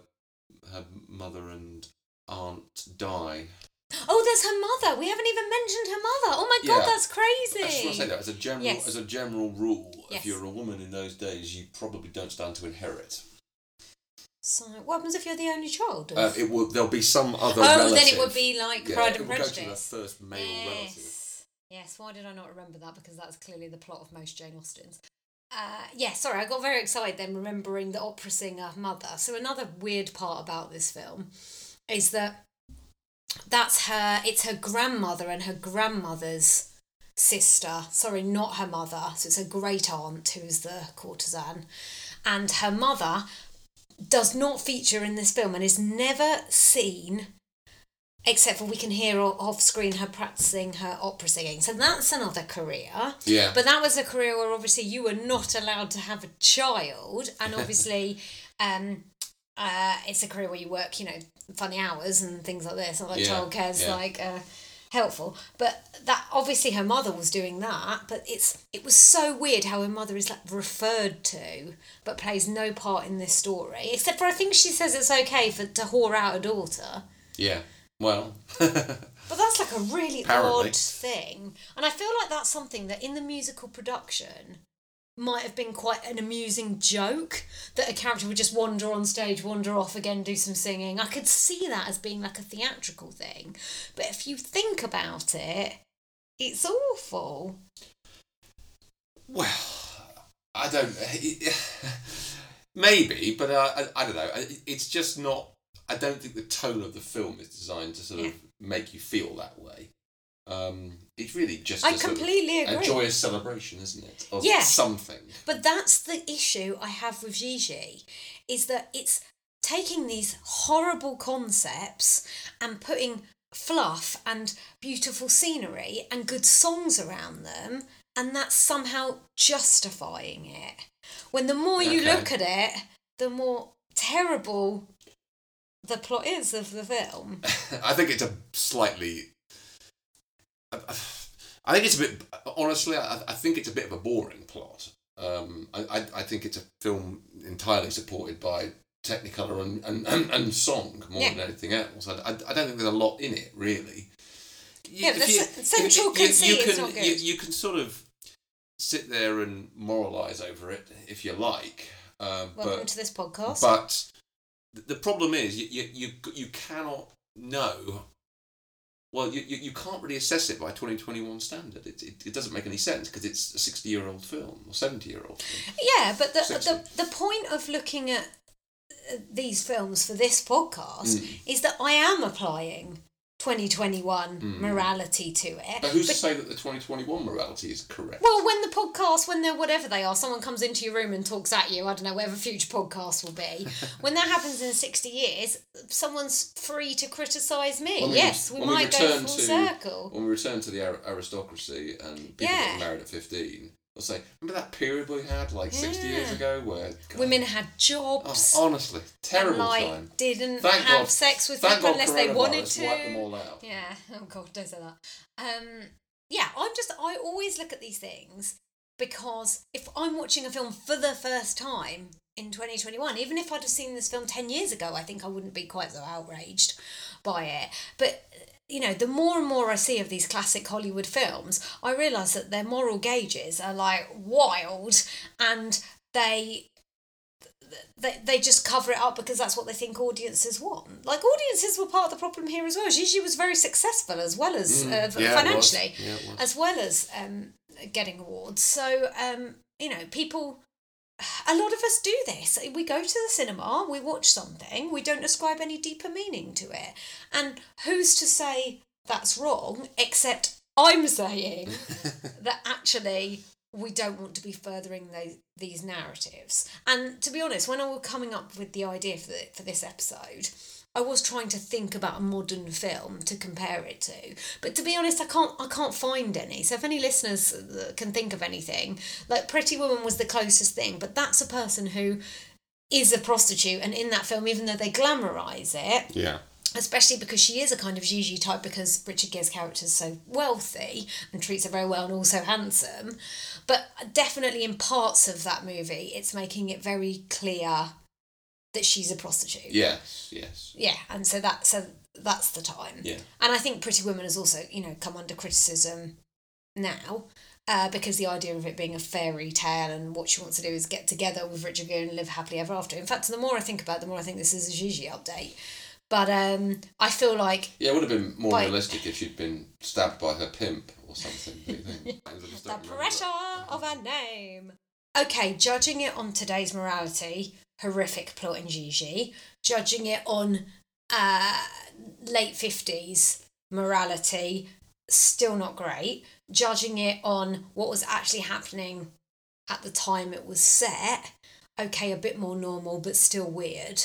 her mother and aunt die. Oh, there's her mother. We haven't even mentioned her mother. Oh my god, Yeah. that's I just want to say crazy. that as a general Yes. as a general rule, Yes. if you're a woman in those days, you probably don't stand to inherit. So, what happens if you're the only child? Uh, it will. There'll be some other. oh, relative. then it would be like Yeah, Pride it and will go to the Prejudice. first male relative. yes. Yes, why did I not remember that? Because that's clearly the plot of most Jane Austens. Uh, yeah, sorry, I got very excited then remembering the opera singer mother. So another weird part about this film is that that's her. It's her grandmother and her grandmother's sister. Sorry, not her mother. So it's her great aunt who's the courtesan, and her mother does not feature in this film and is never seen except for we can hear off screen her practicing her opera singing. So that's another career. Yeah. But that was a career where obviously you were not allowed to have a child, and obviously, um, uh, it's a career where you work, you know, funny hours and things like this. Not like Yeah, childcare's yeah. like uh, helpful, but that obviously her mother was doing that. But it's it was so weird how her mother is like referred to, but plays no part in this story, except for I think she says it's okay for to whore out a daughter. Yeah. Well. But that's like a really Apparently. odd thing. And I feel like that's something that in the musical production might have been quite an amusing joke that a character would just wander on stage, wander off again, do some singing. I could see that as being like a theatrical thing. But if you think about it, it's awful. Well, I don't. Maybe, but I, I don't know. It's just not. I don't think the tone of the film is designed to sort of make you feel that way. Um, it's really just I a, sort of- completely a joyous celebration, isn't it? Of Yeah. something. But that's the issue I have with Gigi, is that it's taking these horrible concepts and putting fluff and beautiful scenery and good songs around them, and that's somehow justifying it. When the more you Okay. look at it, the more terrible the plot is of the film. I think it's a slightly. I think it's a bit. Honestly, I, I think it's a bit of a boring plot. Um, I, I, I think it's a film entirely supported by Technicolor and, and, and, and song more than anything else. I, I, I don't think there's a lot in it, really. You- Yeah, the you- central you- you conceit is can, not good. You, you can sort of sit there and moralise over it if you like. Um, Welcome but to this podcast. but the problem is you you you, you cannot know. Well, you, you, you can't really assess it by 2021 standard. It, it, it doesn't make any sense because it's a 60 year old film or 70 year old film. Yeah, but the, the the point of looking at uh, these films for this podcast Mm. is that I am applying 2021 Mm. morality to it. But who's to say that the 2021 morality is correct? well, when the podcast, when they're whatever they are, someone comes into your room and talks at you, I don't know, whatever future podcast will be. when that happens in 60 years, someone's free to criticise me. We- yes, we when we might go full to- circle. when we return to the aristocracy and people Yeah. getting married at 15, they'll say, remember that period we had like 60 years ago where God, Women had oh, jobs. honestly, terrible and, like, time. didn't Thank have God- sex with people unless they wanted to. wiped them all out. Yeah. Oh God, don't say that. Um, yeah, I'm just. I always look at these things because if I'm watching a film for the first time in 2021, even if I'd have seen this film 10 years ago, I think I wouldn't be quite so outraged by it. But you know, the more and more I see of these classic Hollywood films, I realise that their moral gauges are like wild and they they, they just cover it up because that's what they think audiences want. Like audiences were part of the problem here as well. Gigi was very successful as well as Mm, uh, yeah, financially, Yeah, as well as um, getting awards. So um, you know, people. A lot of us do this. We go to the cinema, we watch something, we don't ascribe any deeper meaning to it. And who's to say that's wrong, except I'm saying that actually we don't want to be furthering those, these narratives. And to be honest, when I was coming up with the idea for, the, for this episode, I was trying to think about a modern film to compare it to. But to be honest, I can't I can't find any. So if any listeners uh, can think of anything, like Pretty Woman was the closest thing, but that's a person who is a prostitute and in that film even though they glamorize it Yeah. especially because she is a kind of Gigi type because Richard Gere's character is so wealthy and treats her very well and also handsome. But definitely in parts of that movie, it's making it very clear that she's a prostitute. Yes, yes. Yeah, and so that so that's the time. Yeah. And I think Pretty Woman has also, you know, come under criticism now. Uh, because the idea of it being a fairy tale and what she wants to do is get together with Richard Gere and live happily ever after. In fact, the more I think about it, the more I think this is a Gigi update. But um, I feel like Yeah, it would have been more By- realistic if she'd been stabbed by her pimp or something. Do you think? The pressure of her name. Okay, judging it on today's morality, horrific plot in Gigi. Judging it on uh, late 50s morality, still not great. Judging it on what was actually happening at the time it was set, okay, a bit more normal, but still weird.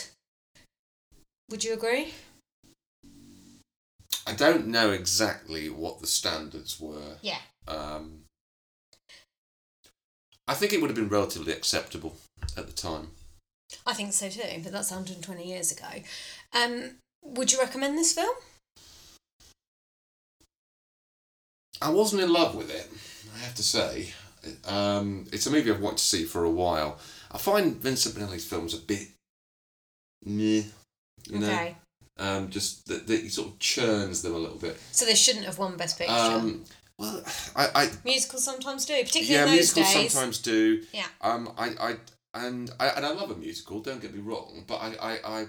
Would you agree? I don't know exactly what the standards were. Yeah. Um, I think it would have been relatively acceptable at the time. I think so too, but that's 120 years ago. Um, would you recommend this film? I wasn't in love with it, I have to say. Um, it's a movie I've wanted to see for a while. I find Vincent Minnelli's films a bit meh, you know. Okay. Um, just that, that he sort of churns them a little bit. So they shouldn't have won Best Picture. Um, well, I, I Musicals sometimes do, particularly yeah, in those musicals days. sometimes do. Yeah. Um, I, I and I and I love a musical. Don't get me wrong, but I, I, I,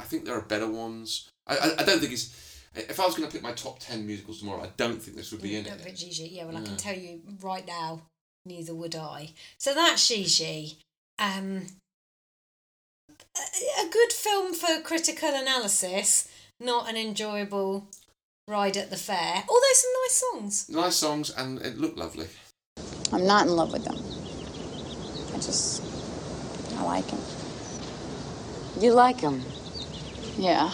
I think there are better ones. I, I, I don't think it's. If I was going to pick my top ten musicals tomorrow, I don't think this would be in No, it. but Gigi, yeah, well, I can tell you right now, neither would I. So that's Gigi. Um, a, a good film for critical analysis, not an enjoyable ride at the fair. Although some nice songs. Nice songs and it looked lovely. I'm not in love with them. I just. I like him. You like him. Yeah.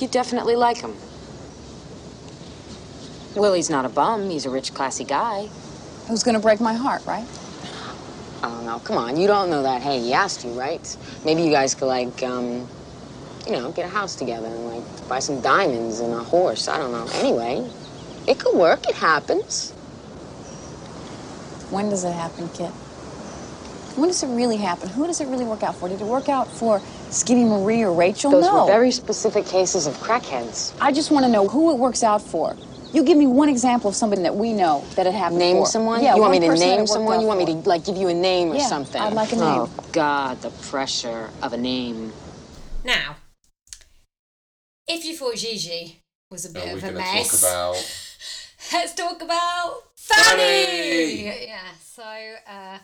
You definitely like him. Willie's not a bum. He's a rich, classy guy. Who's gonna break my heart, right? I don't know. Come on. You don't know that. Hey, he asked you, right? Maybe you guys could, like, um, you know, get a house together and, like, buy some diamonds and a horse. I don't know. Anyway, it could work. It happens. When does it happen, Kit? When does it really happen? Who does it really work out for? Did it work out for Skinny Marie or Rachel? Those no. were very specific cases of crackheads. I just want to know who it works out for. You give me one example of somebody that we know that it happened Name for. someone? Yeah, you want me to person that it name someone? You want me to, like, give you a name or Yeah, something? I'd like a name. Oh. God, the pressure of a name. Now, if you thought Gigi was a bit Are we of a mess, talk about let's talk about Fanny. Fanny! Yeah. So, uh,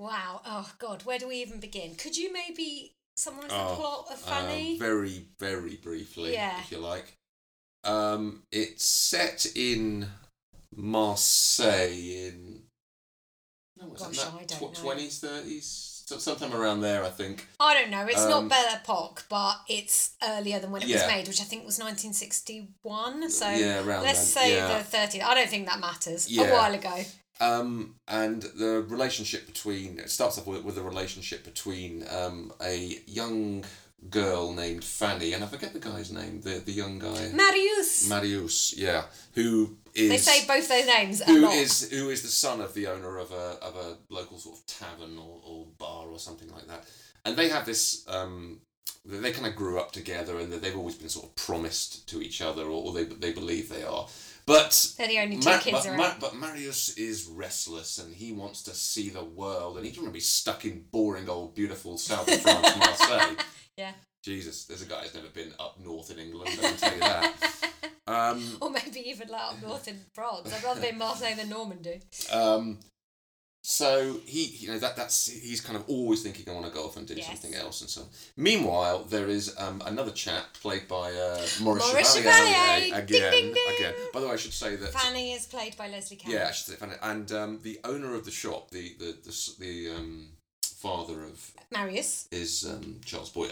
wow. Oh God, where do we even begin? Could you maybe summarize the Oh, plot of um, Fanny? very, very briefly, Yeah. if you like. Um, it's set in Marseille in no, was Gosh, that I don't know. twenties, thirties, so, sometime around there, I think. I don't know. It's um, not Belle Epoque, but it's earlier than when it was made, which I think was 1961. So Yeah, around let's then, say yeah. the 30s. I don't think that matters. A while ago. Um, and the relationship between it starts off with, with a relationship between um, a young girl named Fanny and I forget the guy's name, the the young guy Marius. Marius, yeah, who is they say both those names lot. is who is the son of the owner of a of a local sort of tavern or, or bar or something like that, and they have this. Um, they they kind of grew up together, and they've always been sort of promised to each other, or, or they they believe they are. But They're the only two kids but, around. Ma- but Marius is restless, and he wants to see the world, and he doesn't want to be stuck in boring old beautiful south of France, Marseille. Yeah. Jesus, there's a guy who's never been up north in England. I can tell you that. Um, Or maybe even like up north in France. I'd rather be in Marseille than Normandy. Um, so he, you know, that that's he's kind of always thinking I want to go off and do Yes. something else and so. on. Meanwhile, there is um, another chap played by uh, Maurice, Maurice Chevalier, Chevalier. Ding, again. ding, ding. Again. By the way, I should say that. Fanny is played by Leslie Campbell. Yeah, I should say Fanny. And um, the owner of the shop, the the the, the um, father of Marius. is um, Charles Boyer.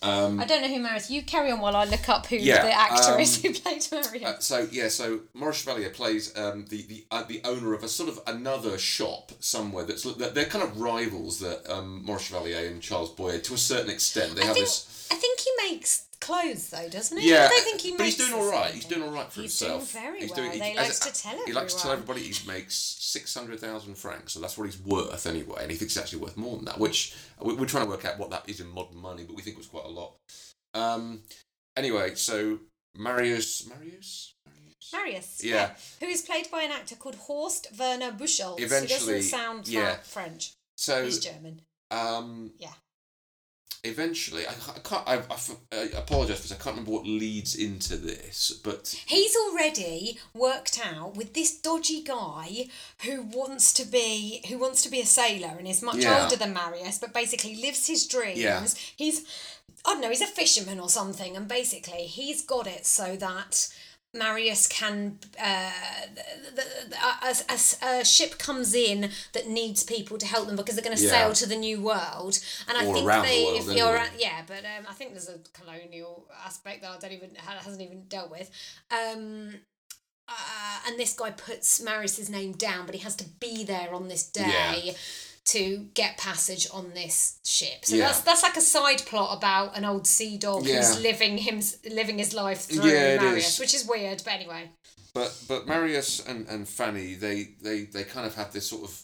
Um, I don't know who Marius. You carry on while I look up who Yeah, the actor um, is who played Marius. Uh, so yeah, so Maurice Chevalier plays um, the the uh, the owner of a sort of another shop somewhere that's that they're kind of rivals that um, Maurice Chevalier and Charles Boyer to a certain extent. They I have think this. I think he makes clothes though, doesn't he? Yeah, I don't think he but makes. he's doing all right. He's doing all right for He's himself. doing very He's well. doing- they he- likes to tell He likes to tell everybody he makes six hundred thousand francs, so that's what he's worth anyway, and he thinks he's actually worth more than that. Which we- we're trying to work out what that is in modern money, but we think it was quite a lot. Um. Anyway, so Marius, Marius, Marius. Marius. Yeah. Who is played by an actor called Horst Werner Buchholz. who doesn't sound yeah. that French. So He's German. Um, Yeah. Eventually, I, I can't. I, I, I uh, apologize because I can't remember what leads into this, but He's already worked out with this dodgy guy who wants to be who wants to be a sailor and is much Yeah. older than Marius, but basically lives his dreams. Yeah. He's I don't know, he's a fisherman or something, and basically he's got it so that Marius can uh, the, the, as, as a ship comes in that needs people to help them because they're going to Yeah. sail to the new world, and I think around the they world, if you're anyway. yeah, but um, I think there's a colonial aspect that I don't even hasn't even dealt with. Um, uh, and this guy puts Marius's name down, but he has to be there on this day Yeah. To get passage on this ship. So Yeah. that's that's like a side plot about an old sea dog Yeah. who's living him living his life through Yeah, Marius, is. which is weird. But anyway, but but Marius and, and Fanny they, they they kind of have this sort of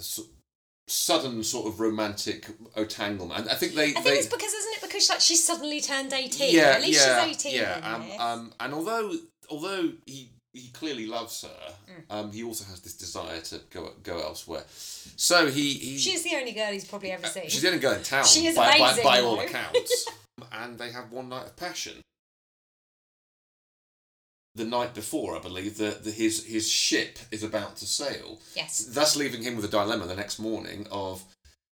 so- sudden sort of romantic entanglement. I think they I think they it's because isn't it because like she's suddenly turned eighteen? yeah At least yeah she's eighteen. yeah um, um and although although he he clearly loves her Mm. um he also has this desire to go go elsewhere so he he she's the only girl he's probably ever seen. She's the only girl in town. She is by, amazing, by, by all accounts. and they have one night of passion. The night before, I believe, that his his ship is about to sail. yes. Thus leaving him with a dilemma the next morning of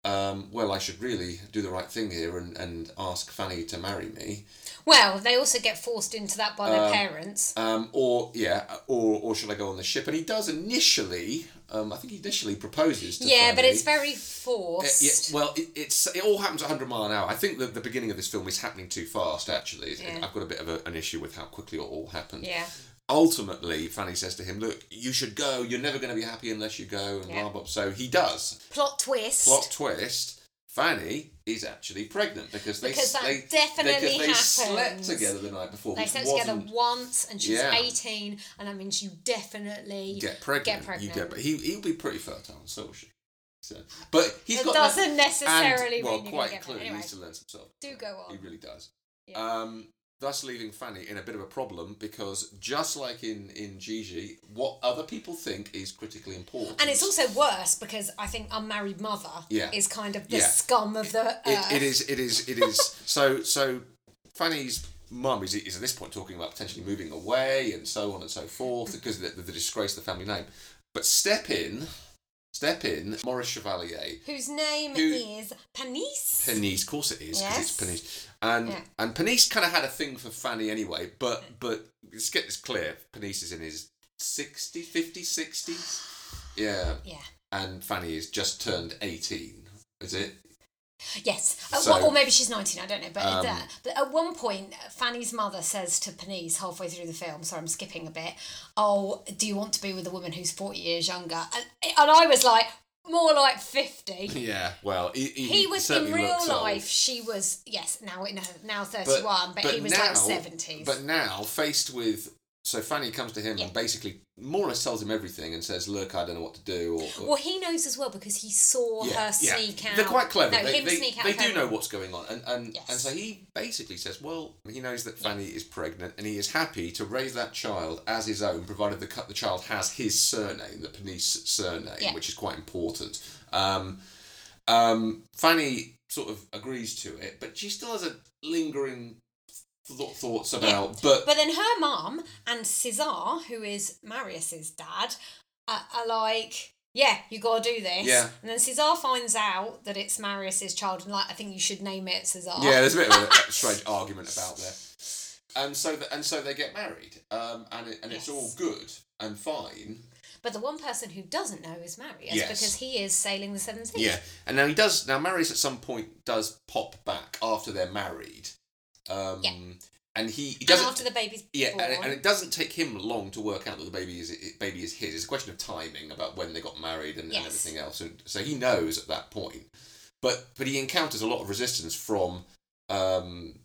um, well, I should really do the right thing here and, and ask Fanny to marry me. Well, they also get forced into that by their Um, parents. Um, or yeah, or or should I go on the ship? And he does initially. Um, I think he initially proposes. To Yeah, but it's very Uh, forced. yeah, well, it, it's it all happens at 100 mile an hour. I think that the beginning of this film is happening too fast. Actually, Yeah. I've got a bit of a, an issue with how quickly it all happened. Yeah. Ultimately, Fanny says to him, "Look, you should go. You're never going to be happy unless you go." And Yeah. blah blah. So he does. Plot twist. Plot twist: Fanny is actually pregnant because they Because that they, definitely because they slept together the night before. They slept together wasn't- once, and she's Yeah. 18, and that means you definitely get pregnant. Get pregnant. You get, but he he'll be pretty fertile, so will she. So, but he's It got doesn't and, necessarily well, mean you're quite clearly pregnant. he needs to learn some stuff. Do go on. He really does. Yeah. Um, thus leaving Fanny in a bit of a problem because just like in in Gigi, what other people think is critically important. And it's also worse because I think unmarried mother Yeah. is kind of the Yeah. scum of the earth. it, it is it is it is so so Fanny's mum is, is at this point talking about potentially moving away and so on and so forth because of the, the disgrace of the family name. But step in, step in, Maurice Chevalier, Whose name Who- is Panisse. Panisse, of course it is, because Yes. it's Panisse. And Yeah. and Panisse kind of had a thing for Fanny anyway, but but let's get this clear. Panisse is in his 60, 50, 60s. Yeah. Yeah. And Fanny is just turned 18. Is it? Yes, uh, So- well, or maybe she's nineteen. I don't know, but Um, uh, but at one point, Fanny's mother says to Panisse halfway through the film. sorry, I'm skipping a bit. Oh, do you want to be with a woman who's forty years younger? And, and I was like, more like fifty. Yeah. Well, he, he, He was in real looks old. life. She was yes. Now no, now thirty one, but, he was now, like seventies. But now, faced with. So Fanny comes to him Yeah. and basically more or less tells him everything and says, Look, I don't know what to do. Or, or- well, he knows as well because he saw her sneak out. They're quite clever. No, they him they, sneak out. they do know what's going on. And and, Yes. and so he basically says, well, he knows that Fanny is pregnant and he is happy to raise that child as his own, provided the, the child has his surname, the Panisse surname, Yeah. which is quite important. Um, um, Fanny sort of agrees to it, but she still has a lingering th- thoughts about, but, But then her mum and Cesar, who is Marius's dad, are, are like, yeah, you gotta do this. Yeah. And then Cesar finds out that it's Marius's child, and like, I think you should name it Cesar. Yeah, there's a bit of a strange argument about there. And so, th- and so they get married, um, and it, and it's all good and fine. But the one person who doesn't know is Marius Yes. because he is sailing the seven seas. Yeah, and now he does. Now Marius at some point does pop back after they're married. Um, Yeah. And he, he doesn't. after the baby's yeah, born. and it, and it doesn't take him long to work out that the baby is it, baby is his. It's a question of timing about when they got married and, and everything else. And so he knows at that point, but but he encounters a lot of resistance from um,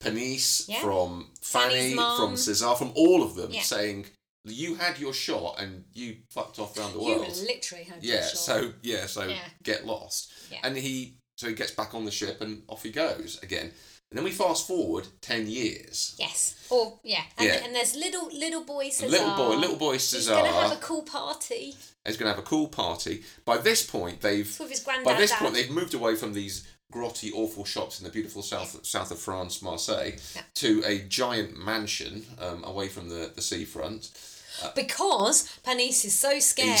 Panisse, Yeah. from Fanny, from Cesar, from all of them, Yeah. saying you had your shot and you fucked off around the you world. literally had your Yeah, shot. so yeah, so Yeah. get lost. Yeah. And he so he gets back on the ship and off he goes again. And then we fast forward ten years. Yes. Or yeah. And, Yeah. and there's little little boy Cesar. Little boy, little boy Cesar. He's gonna have a cool party. going to have a cool party. By this point, they've It's with his granddad. by this dad. point they've moved away from these grotty, awful shops in the beautiful south south of France, Marseille, Yeah. to a giant mansion um, away from the the seafront. Because Panisse is so scared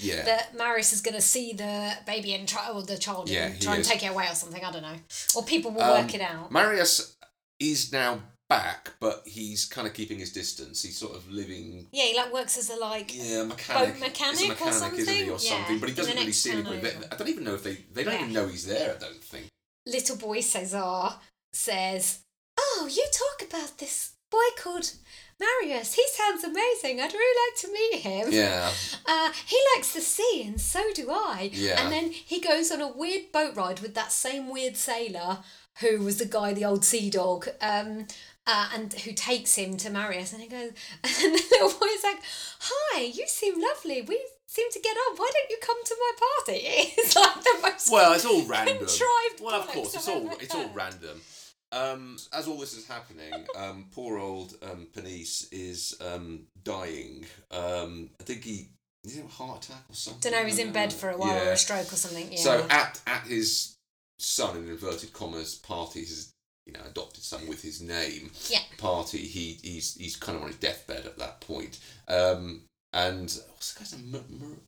yeah. that Marius is going to see the baby and try, or the child Yeah, and try and is. take it away or something. I don't know. Or people will Um, work it out. Marius is now back, but he's kind of keeping his distance. He's sort of living yeah, he like works as a like. Yeah, mechanic. Boat mechanic a or mechanic, isn't he, or something? something? Yeah, But he doesn't really see anybody. They. I don't even know if they. They don't Yeah. even know he's there. I don't think. Little boy Cesar says, "Oh, you talk about this boy called Marius. He sounds amazing. I'd really like to meet him." Yeah. Uh, he likes the sea, and so do I. Yeah. And then he goes on a weird boat ride with that same weird sailor who was the guy, the old sea dog, um, uh, and who takes him to Marius. And he goes, and the little boy's like, "Hi, you seem lovely. We seem to get on. Why don't you come to my party?" It's like the most Well, it's all random. contrived. Well, of course, it's all it's all random. Um, as all this is happening, um, poor old um, Panisse is um, dying. Um, I think he is it a heart attack or something. Don't know. He's in bed for a while or Yeah. a stroke or something. Yeah. So at at his son in inverted commas party, his you know adopted son with his name Yeah. party, he he's he's kind of on his deathbed at that point. Um, and what's the guy's name?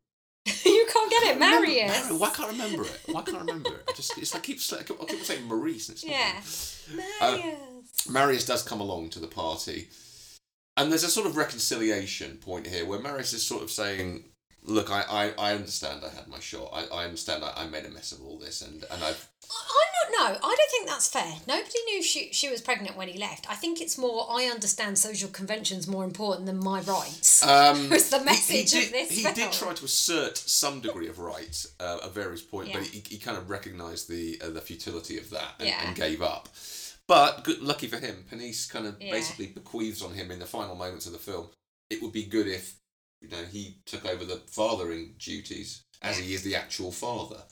You can't get it, Remember- Marius. Mary- Why can't I remember it? Why can't I remember it? I just it's like keeps I keep, I keep saying Maurice. And it's Yeah. Uh, Marius. Marius does come along to the party, and there's a sort of reconciliation point here where Marius is sort of saying, "Look, I, I, I understand I had my shot. I, I understand I, I made a mess of all this, and and I've I'm not. No, I don't think that's fair. Nobody knew she she was pregnant when he left. I think it's more. I understand social conventions more important than my rights. um, was the message he, of did, this He film. did try to assert some degree of right uh, at various points, but he, he kind of recognised the uh, the futility of that and, Yeah. and gave up. But good, lucky for him, Panisse kind of Yeah. basically bequeaths on him in the final moments of the film. It would be good if you know he took over the fathering duties as he is the actual father.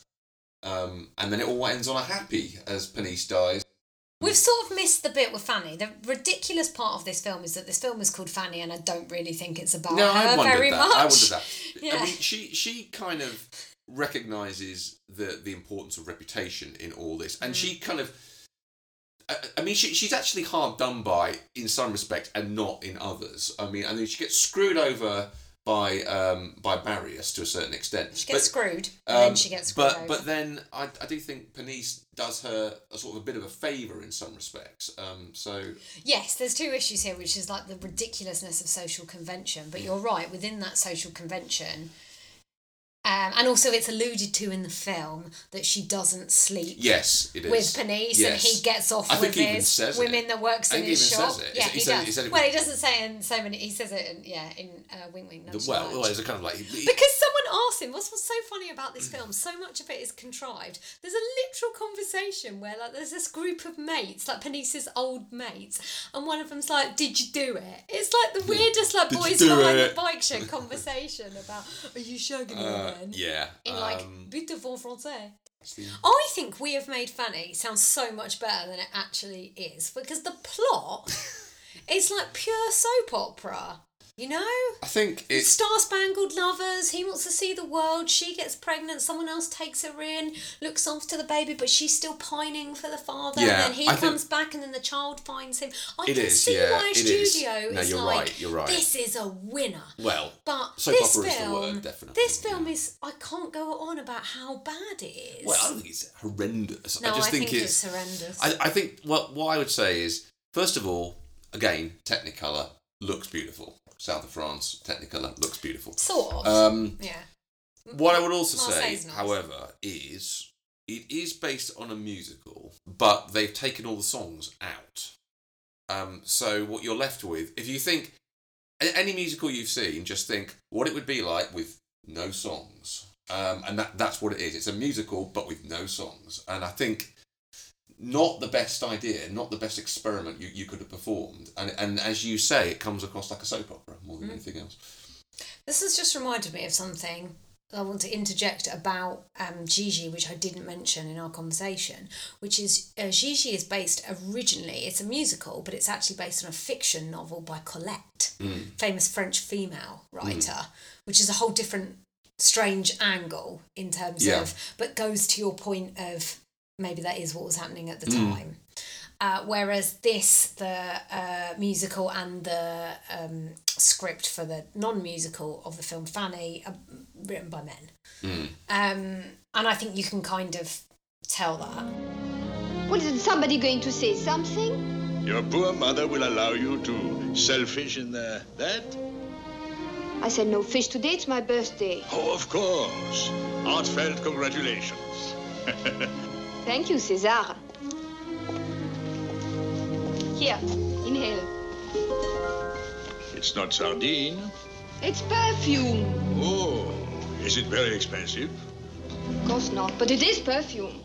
Um, and then it all ends on a happy as Panisse dies. We've sort of missed the bit with Fanny. The ridiculous part of this film is that this film is called Fanny, and I don't really think it's about No, her I wondered very that. much. I wondered that. Yeah. I mean, she she kind of recognizes the the importance of reputation in all this, and Mm. she kind of. I, I mean, she, she's actually hard done by in some respect, and not in others. I mean, I mean, she gets screwed over by um, by Marius to a certain extent. She gets But, screwed, and then um, she gets screwed But over. but then I, I do think Panisse does her a sort of a bit of a favour in some respects. Um, so Yes, there's two issues here, which is like the ridiculousness of social convention. But you're right, within that social convention, um, and also it's alluded to in the film that she doesn't sleep yes, it is with Panisse, and he gets off I with his says it. women that works I in he his even shop. says it. Yeah, He he, said- does. he said it well, he doesn't say in so many. He says it, in, yeah, in uh, Wing Wink the, well, well, it's a kind of like Because someone asked him, what's, what's so funny about this film? So much of it is contrived. There's a literal conversation where like there's this group of mates, like Panisse's old mates, and one of them's like, "Did you do it?" It's like the weirdest like Did boys behind it? the bike shed conversation about, "Are you shagging me Uh, then?" yeah. In like um, but de bon français. I think we have made Fanny sound so much better than it actually is because the plot is like pure soap opera. You know, I think it's Star Spangled Lovers. He wants to see the world. She gets pregnant. Someone else takes her in, looks after the baby, but she's still pining for the father. Yeah, and then he I think- comes back, and then the child finds him. I It can is, see yeah, why a it is. studio No, is you're like, right, you're right. this is a winner. well. But Soap this opera is the film, word, definitely, this film yeah. is. I can't go on about how bad it is. Well, I don't think it's horrendous. no, I just I think, think it's. it's horrendous. I, I think what what I would say is first of all, again, Technicolor looks beautiful. South of France, Technicolor looks beautiful. sort of. Um, yeah. What I would also Marseille's say, nice. however, is it is based on a musical, but they've taken all the songs out. Um, so what you're left with, if you think any musical you've seen, just think what it would be like with no songs. Um, and that that's what it is. It's a musical, but with no songs. And I think not the best idea, not the best experiment you, you could have performed. And and as you say, it comes across like a soap opera more than Mm. anything else. This has just reminded me of something I want to interject about um, Gigi, which I didn't mention in our conversation, which is uh, Gigi is based originally, it's a musical, but it's actually based on a fiction novel by Colette, famous French female writer, which is a whole different strange angle in terms Yeah. of, but goes to your point of maybe that is what was happening at the Mm. time. Uh, whereas this, the uh, musical and the um, script for the non-musical of the film Fanny, are written by men, Mm. um, and I think you can kind of tell that. Well, isn't somebody going to say something? Your poor mother will allow you to sell fish in the, That? I said no fish today, it's my birthday. Oh, of course. Heartfelt congratulations. Thank you, César. Here, inhale. it's not sardine. It's perfume. Oh, is it very expensive? Of course not, but it is perfume.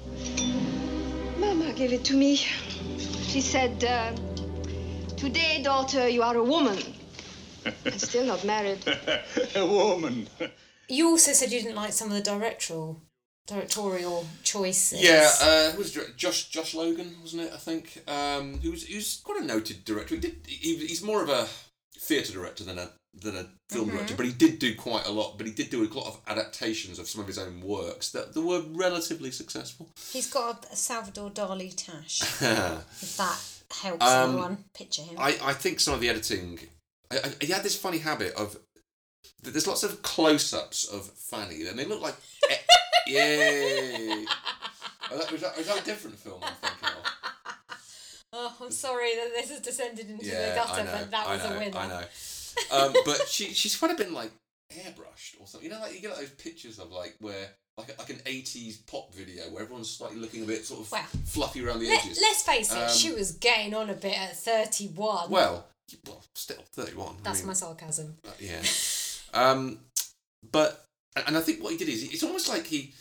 Mama gave it to me. She said, uh, Today, daughter, you are a woman. I'm still not married. A woman. You also said you didn't like some of the directorial directorial choices. Yeah, uh, who was? Josh Josh Logan, wasn't it? I think. Um, who's who's quite a noted director. He did. He, he's more of a theatre director than a than a film Mm-hmm. director, but he did do quite a lot. But he did do a lot of adaptations of some of his own works that, that were relatively successful. He's got a, a Salvador Dali tash. If that helps Um, anyone picture him. I I think some of the editing. I, I, he had this funny habit of there's lots of close-ups of Fanny, and they look like, eh, yeah. Oh, that, was, that, was that a different film I'm thinking of? Oh, I'm sorry that this has descended into the gutter, I know. but that I was know, a winner. I know. Um, but she she's kind of been like airbrushed or something. You know, like you get like those pictures of like where like like an '80s pop video where everyone's slightly looking a bit sort of Well, fluffy around the Let, edges. let's face it, Um, she was getting on a bit at 31. well, well, still 31. I That's mean, my sarcasm. uh, yeah. Um, but and and I think what he did is it's almost like he.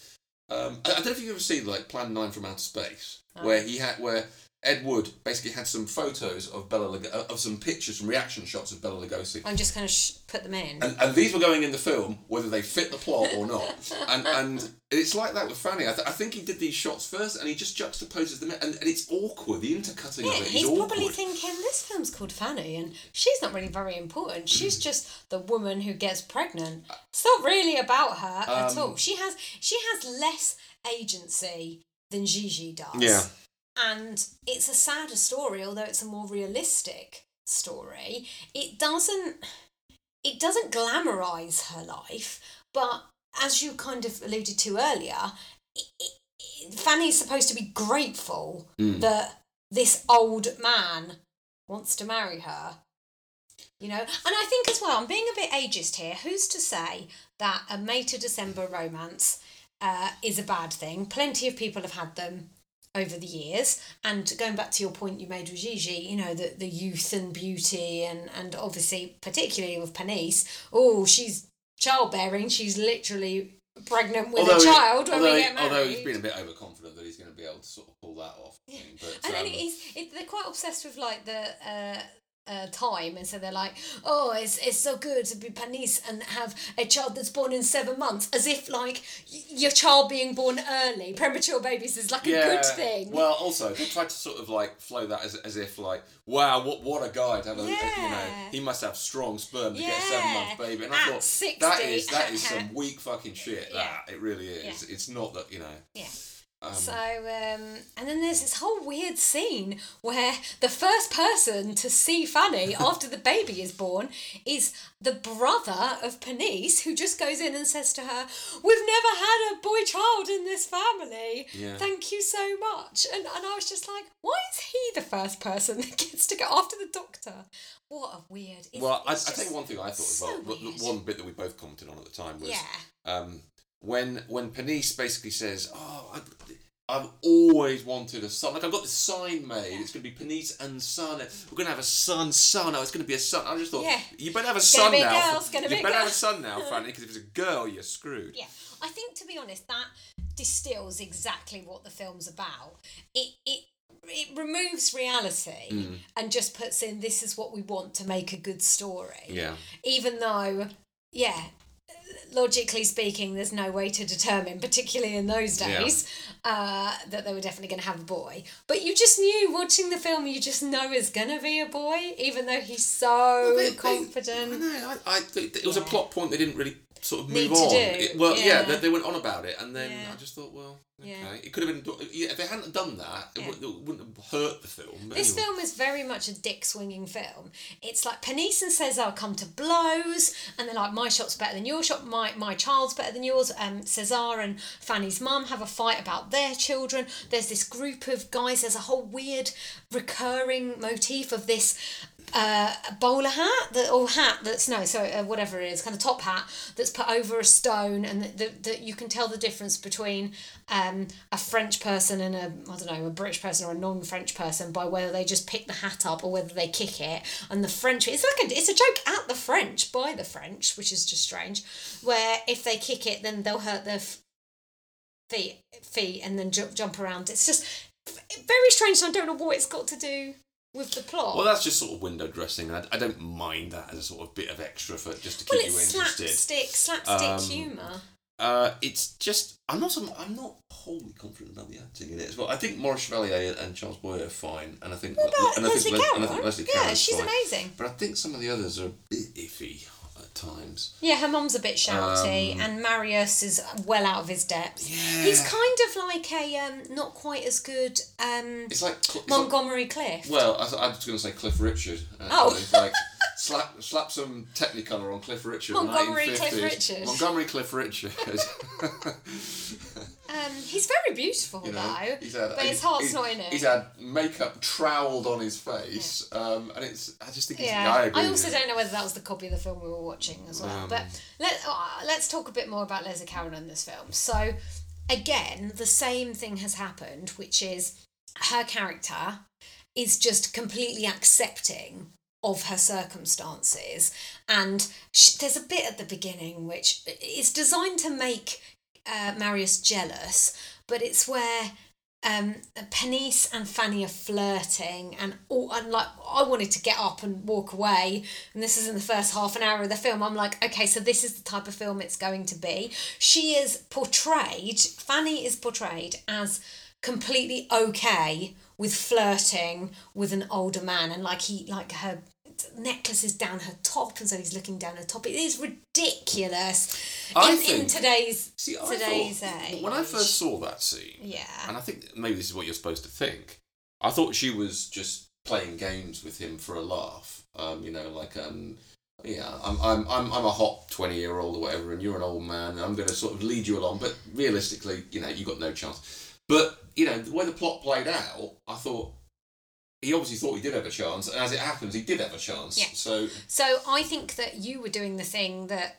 Um, I, I don't know if you've ever seen like Plan Nine from Outer Space, Oh. where he had where Ed Wood basically had some photos of Bela Lug- uh, of some pictures, some reaction shots of Bela Lugosi. I'm just going to sh- put them in. And, and these were going in the film, whether they fit the plot or not. and and it's like that with Fanny. I, th- I think he did these shots first, and he just juxtaposes them, and, and it's awkward. The intercutting yeah, of it is he's awkward. probably thinking this film's called Fanny, and she's not really very important. She's Mm. just the woman who gets pregnant. It's not really about her at Um, all. She has she has less agency than Gigi does. Yeah. And it's a sadder story, although it's a more realistic story. It doesn't it doesn't glamorize her life, but as you kind of alluded to earlier, it, it, Fanny's supposed to be grateful Mm. that this old man wants to marry her. You know, and I think as well, I'm being a bit ageist here. Who's to say that a May to December romance uh, is a bad thing? Plenty of people have had them over the years. And going back to your point you made with Gigi, you know, the, the youth and beauty, and, and obviously, particularly with Panisse, oh, she's childbearing, she's literally pregnant with a he- child when although we he- get married. although he's been a bit overconfident that he's going to be able to sort of pull that off. I think, But, And then um, he's, it, they're quite obsessed with like the uh, uh, time, and so they're like, "Oh, it's it's so good to be Panisse and have a child that's born in seven months," as if like y- your child being born early, premature babies is like a good thing. Well, also they tried to sort of like flow that as, as if like, wow, what what a guy to have a, a- you know, he must have strong sperm to get a seven month baby. And I At thought 60. that is that is some weak fucking shit. Yeah. That it really is. It's not that you know. Yeah. Um, So, um, and then there's this whole weird scene where the first person to see Fanny after the baby is born is the brother of Panisse, who just goes in and says to her, We've never had a boy child in this family. Yeah. Thank you so much. And, and I was just like, Why is he the first person that gets to go after the doctor? What a weird. It's, well, I, I it's tell you just one thing I thought as well. weird. One bit that we both commented on at the time was Yeah. um, when when Panisse basically says, "Oh, I, I've always wanted a son. Like I've got this sign made. It's going to be Panisse and son. We're going to have a son, son. Oh, it's going to be a son." I just thought, Yeah. you better have a It's son now. girl, it's gonna you be better have a son now, Fanny, because if it's a girl, you're screwed. Yeah, I think to be honest, that distills exactly what the film's about. It it it removes reality Mm. and just puts in this is what we want to make a good story. Yeah. Even though, yeah, logically speaking, there's no way to determine, particularly in those Yeah. days, uh, that they were definitely going to have a boy. But you just knew watching the film, you just know it's going to be a boy, even though he's so They- they- confident. I know. I, I it was a plot point they didn't really sort of move Need on. It- well, yeah, yeah. they, they went on about it, and then Yeah. I just thought, well, okay, Yeah. it could have been. Yeah, if they hadn't done that, it, would, it wouldn't have hurt the film. This anyway. film is very much a dick swinging film. It's like Panisse and Cesar come to blows, and they're like, my shot's better than your shot, my, my child's better than yours. Um, Cesar and Fanny's mum have a fight about their children. There's this group of guys, there's a whole weird recurring motif of this uh, bowler hat that or hat that's no so uh, whatever it is kind of top hat that's put over a stone and that, that, that you can tell the difference between um, a French person and a I don't know a British person or a non-French person by whether they just pick the hat up or whether they kick it. And the French it's like a, it's a joke at the French by the French which is just strange where if they kick it then they'll hurt their feet feet and then jump jump around. It's just very strange I don't know what it's got to do with the plot Well, that's just sort of window dressing. I, I don't mind that as a sort of bit of extra for just to keep Well, you it's interested. slapstick, slapstick Um, humour. Uh, it's just I'm not some- I'm not wholly confident about the acting in it as well. I think Maurice Chevalier and Charles Boyer are fine, and I think about and I think, Les- and I think Leslie Yeah, Caron's she's fine. amazing. But I think some of the others are a bit iffy at times. Yeah, her mum's a bit shouty, Um, and Marius is well out of his depth. Yeah. He's kind of like a um, not quite as good um, It's like Cl- it's like- Montgomery Clift. Well, I, I was going to say Cliff Richard. Actually. Oh. like slap slap some Technicolor on Cliff Richard. Montgomery Cliff Richard. Montgomery Cliff Richard. Um, he's very beautiful you know, though, he's had, but his heart's he's- not in it. He's had makeup troweled on his face, um, and it's. I just think it's. yeah, I, agree also with don't know whether that was the copy of the film we were watching as well. Um, but let uh, let's talk a bit more about Leslie Caron in this film. So, again, the same thing has happened, which is her character is just completely accepting of her circumstances, and sh- there's a bit at the beginning which is designed to make uh, Marius jealous, but it's where um, Panisse and Fanny are flirting, and all and like I wanted to get up and walk away. And this is in the first half an hour of the film. I'm like, okay, so this is the type of film it's going to be. She is portrayed. Fanny is portrayed as completely okay with flirting with an older man, and like he like her necklace is down her top, and so he's looking down her top. It is ridiculous I in, in think- today's See, I today's thought, age. when I first saw that scene, yeah. and I think maybe this is what you're supposed to think. I thought she was just playing games with him for a laugh. Um, you know, like um, yeah, I'm I'm I'm I'm a hot twenty year old or whatever, and you're an old man, and I'm going to sort of lead you along. But realistically, you know, you got no chance. But you know, the way the plot played out, I thought he obviously thought he did have a chance, and as it happens, he did have a chance. Yeah. So So I think that you were doing the thing that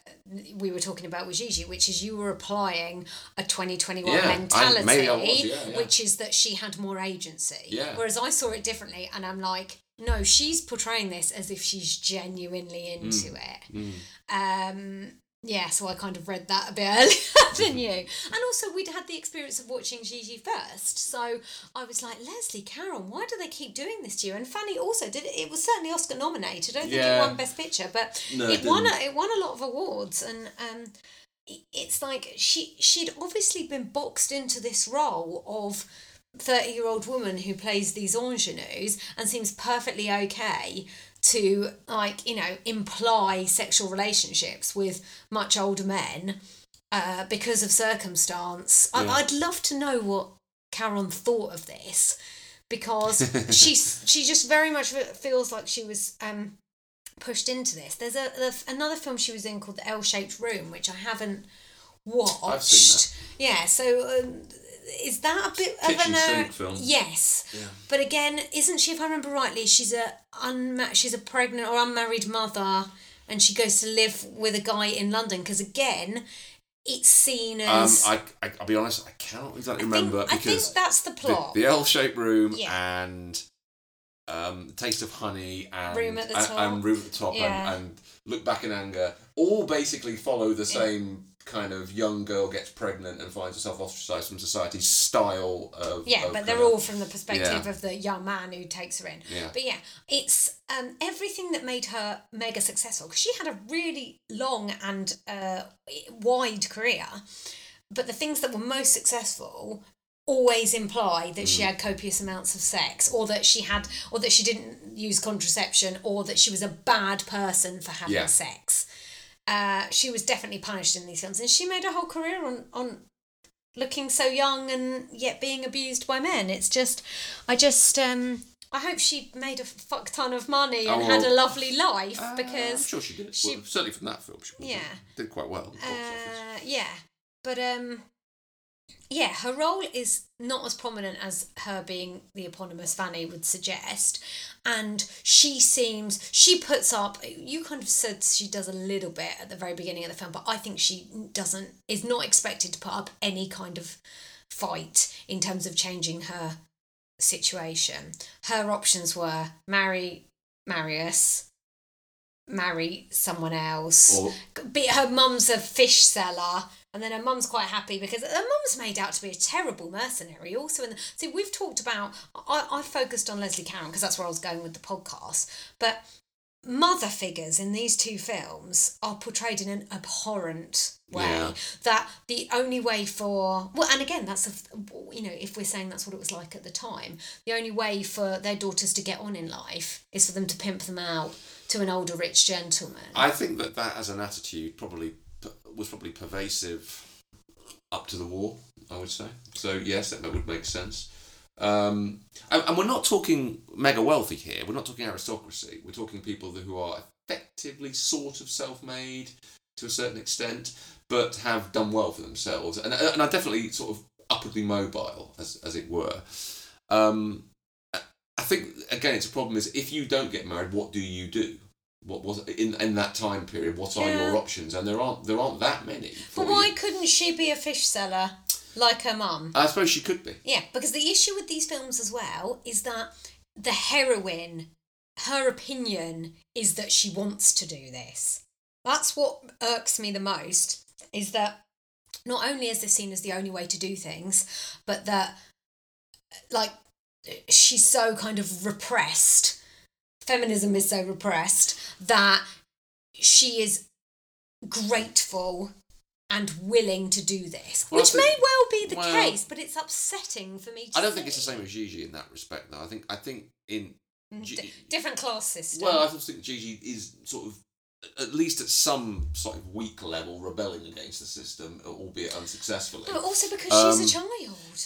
we were talking about with Gigi, which is you were applying a 2021 Yeah, I- mentality, maybe I was, yeah, yeah. which is that she had more agency. Yeah. Whereas I saw it differently and I'm like, no, she's portraying this as if she's genuinely into Mm. it. Um, yeah, so I kind of read that a bit earlier than you. And also, we'd had the experience of watching Gigi first. So I was like, Leslie Caron, why do they keep doing this to you? And Fanny also did it. It was certainly Oscar nominated. I don't think Yeah. it won Best Picture, but No, it, it won. A, it won a lot of awards. And um, it's like she she'd obviously been boxed into this role of 30 year old woman who plays these ingenues and seems perfectly okay to like you know imply sexual relationships with much older men uh, because of circumstance. Yeah. I, i'd love to know what Caron thought of this because she's she just very much feels like she was um pushed into this. There's a, a another film she was in called the l-shaped room which i haven't watched I've seen yeah so um, is that a bit of an uh, sink film. yes Yeah. but again isn't she if i remember rightly she's a unma- she's a pregnant or unmarried mother and she goes to live with a guy in london because again it's seen um, as I, I I'll be honest, I cannot exactly I think- remember I think because that's the plot. The, L-shaped room Yeah. and um, taste of honey and Room at the and, top. and room at the top Yeah. and, and look back in anger all basically follow the same kind of young girl gets pregnant and finds herself ostracized from society style of yeah of but they're of- all from the perspective Yeah. of the young man who takes her in Yeah. but yeah it's um, everything that made her mega successful because she had a really long and uh, wide career but the things that were most successful always imply that Mm. she had copious amounts of sex or that she had or that she didn't use contraception or that she was a bad person for having Yeah. sex uh, she was definitely punished in these films. And she made a whole career on on looking so young and yet being abused by men. It's just i just um i hope she made a fuck ton of money and Oh, had a lovely life Uh, because I'm sure she did she- well, certainly from that film she Yeah. did quite well uh, yeah. But um yeah her role is not as prominent as her being the eponymous fanny would suggest and she seems she puts up you kind of said she does a little bit at the very beginning of the film but i think she doesn't is not expected to put up any kind of fight in terms of changing her situation. Her options were marry marius marry someone else Or- be her mum's a fish seller and then her mum's quite happy because her mum's made out to be a terrible mercenary also in the, see we've talked about I, I focused on leslie caron because that's where i was going with the podcast but mother figures in these two films are portrayed in an abhorrent way Yeah. that the only way for well and again that's a you know if we're saying that's what it was like at the time the only way for their daughters to get on in life is for them to pimp them out to an older rich gentleman I think that that as an attitude probably was probably pervasive up to the war. I would say so. Yes, that, would make sense. Um, and, and we're not talking mega wealthy here. We're not talking aristocracy. We're talking people who are effectively sort of self-made to a certain extent, but have done well for themselves, and and are definitely sort of upwardly mobile, as as it were. Um, I think again, it's a problem is if you don't get married, what do you do? What was in in that time period? What are Yeah. your options? And there aren't there aren't that many. But why you. couldn't she be a fish seller like her mum? I suppose she could be. Yeah, because the issue with these films as well is that the heroine, her opinion is that she wants to do this. That's what irks me the most is that not only is this seen as the only way to do things, but that like she's so kind of repressed. Feminism is so repressed that she is grateful and willing to do this, Well, which think- may well be the well- case, but it's upsetting for me. To I don't think it's the same as Gigi in that respect, though. I think I think in Mm, G- di- different class system. well, I just think Gigi is sort of at least at some sort of weak level rebelling against the system, albeit unsuccessfully. but also because Um, she's a child.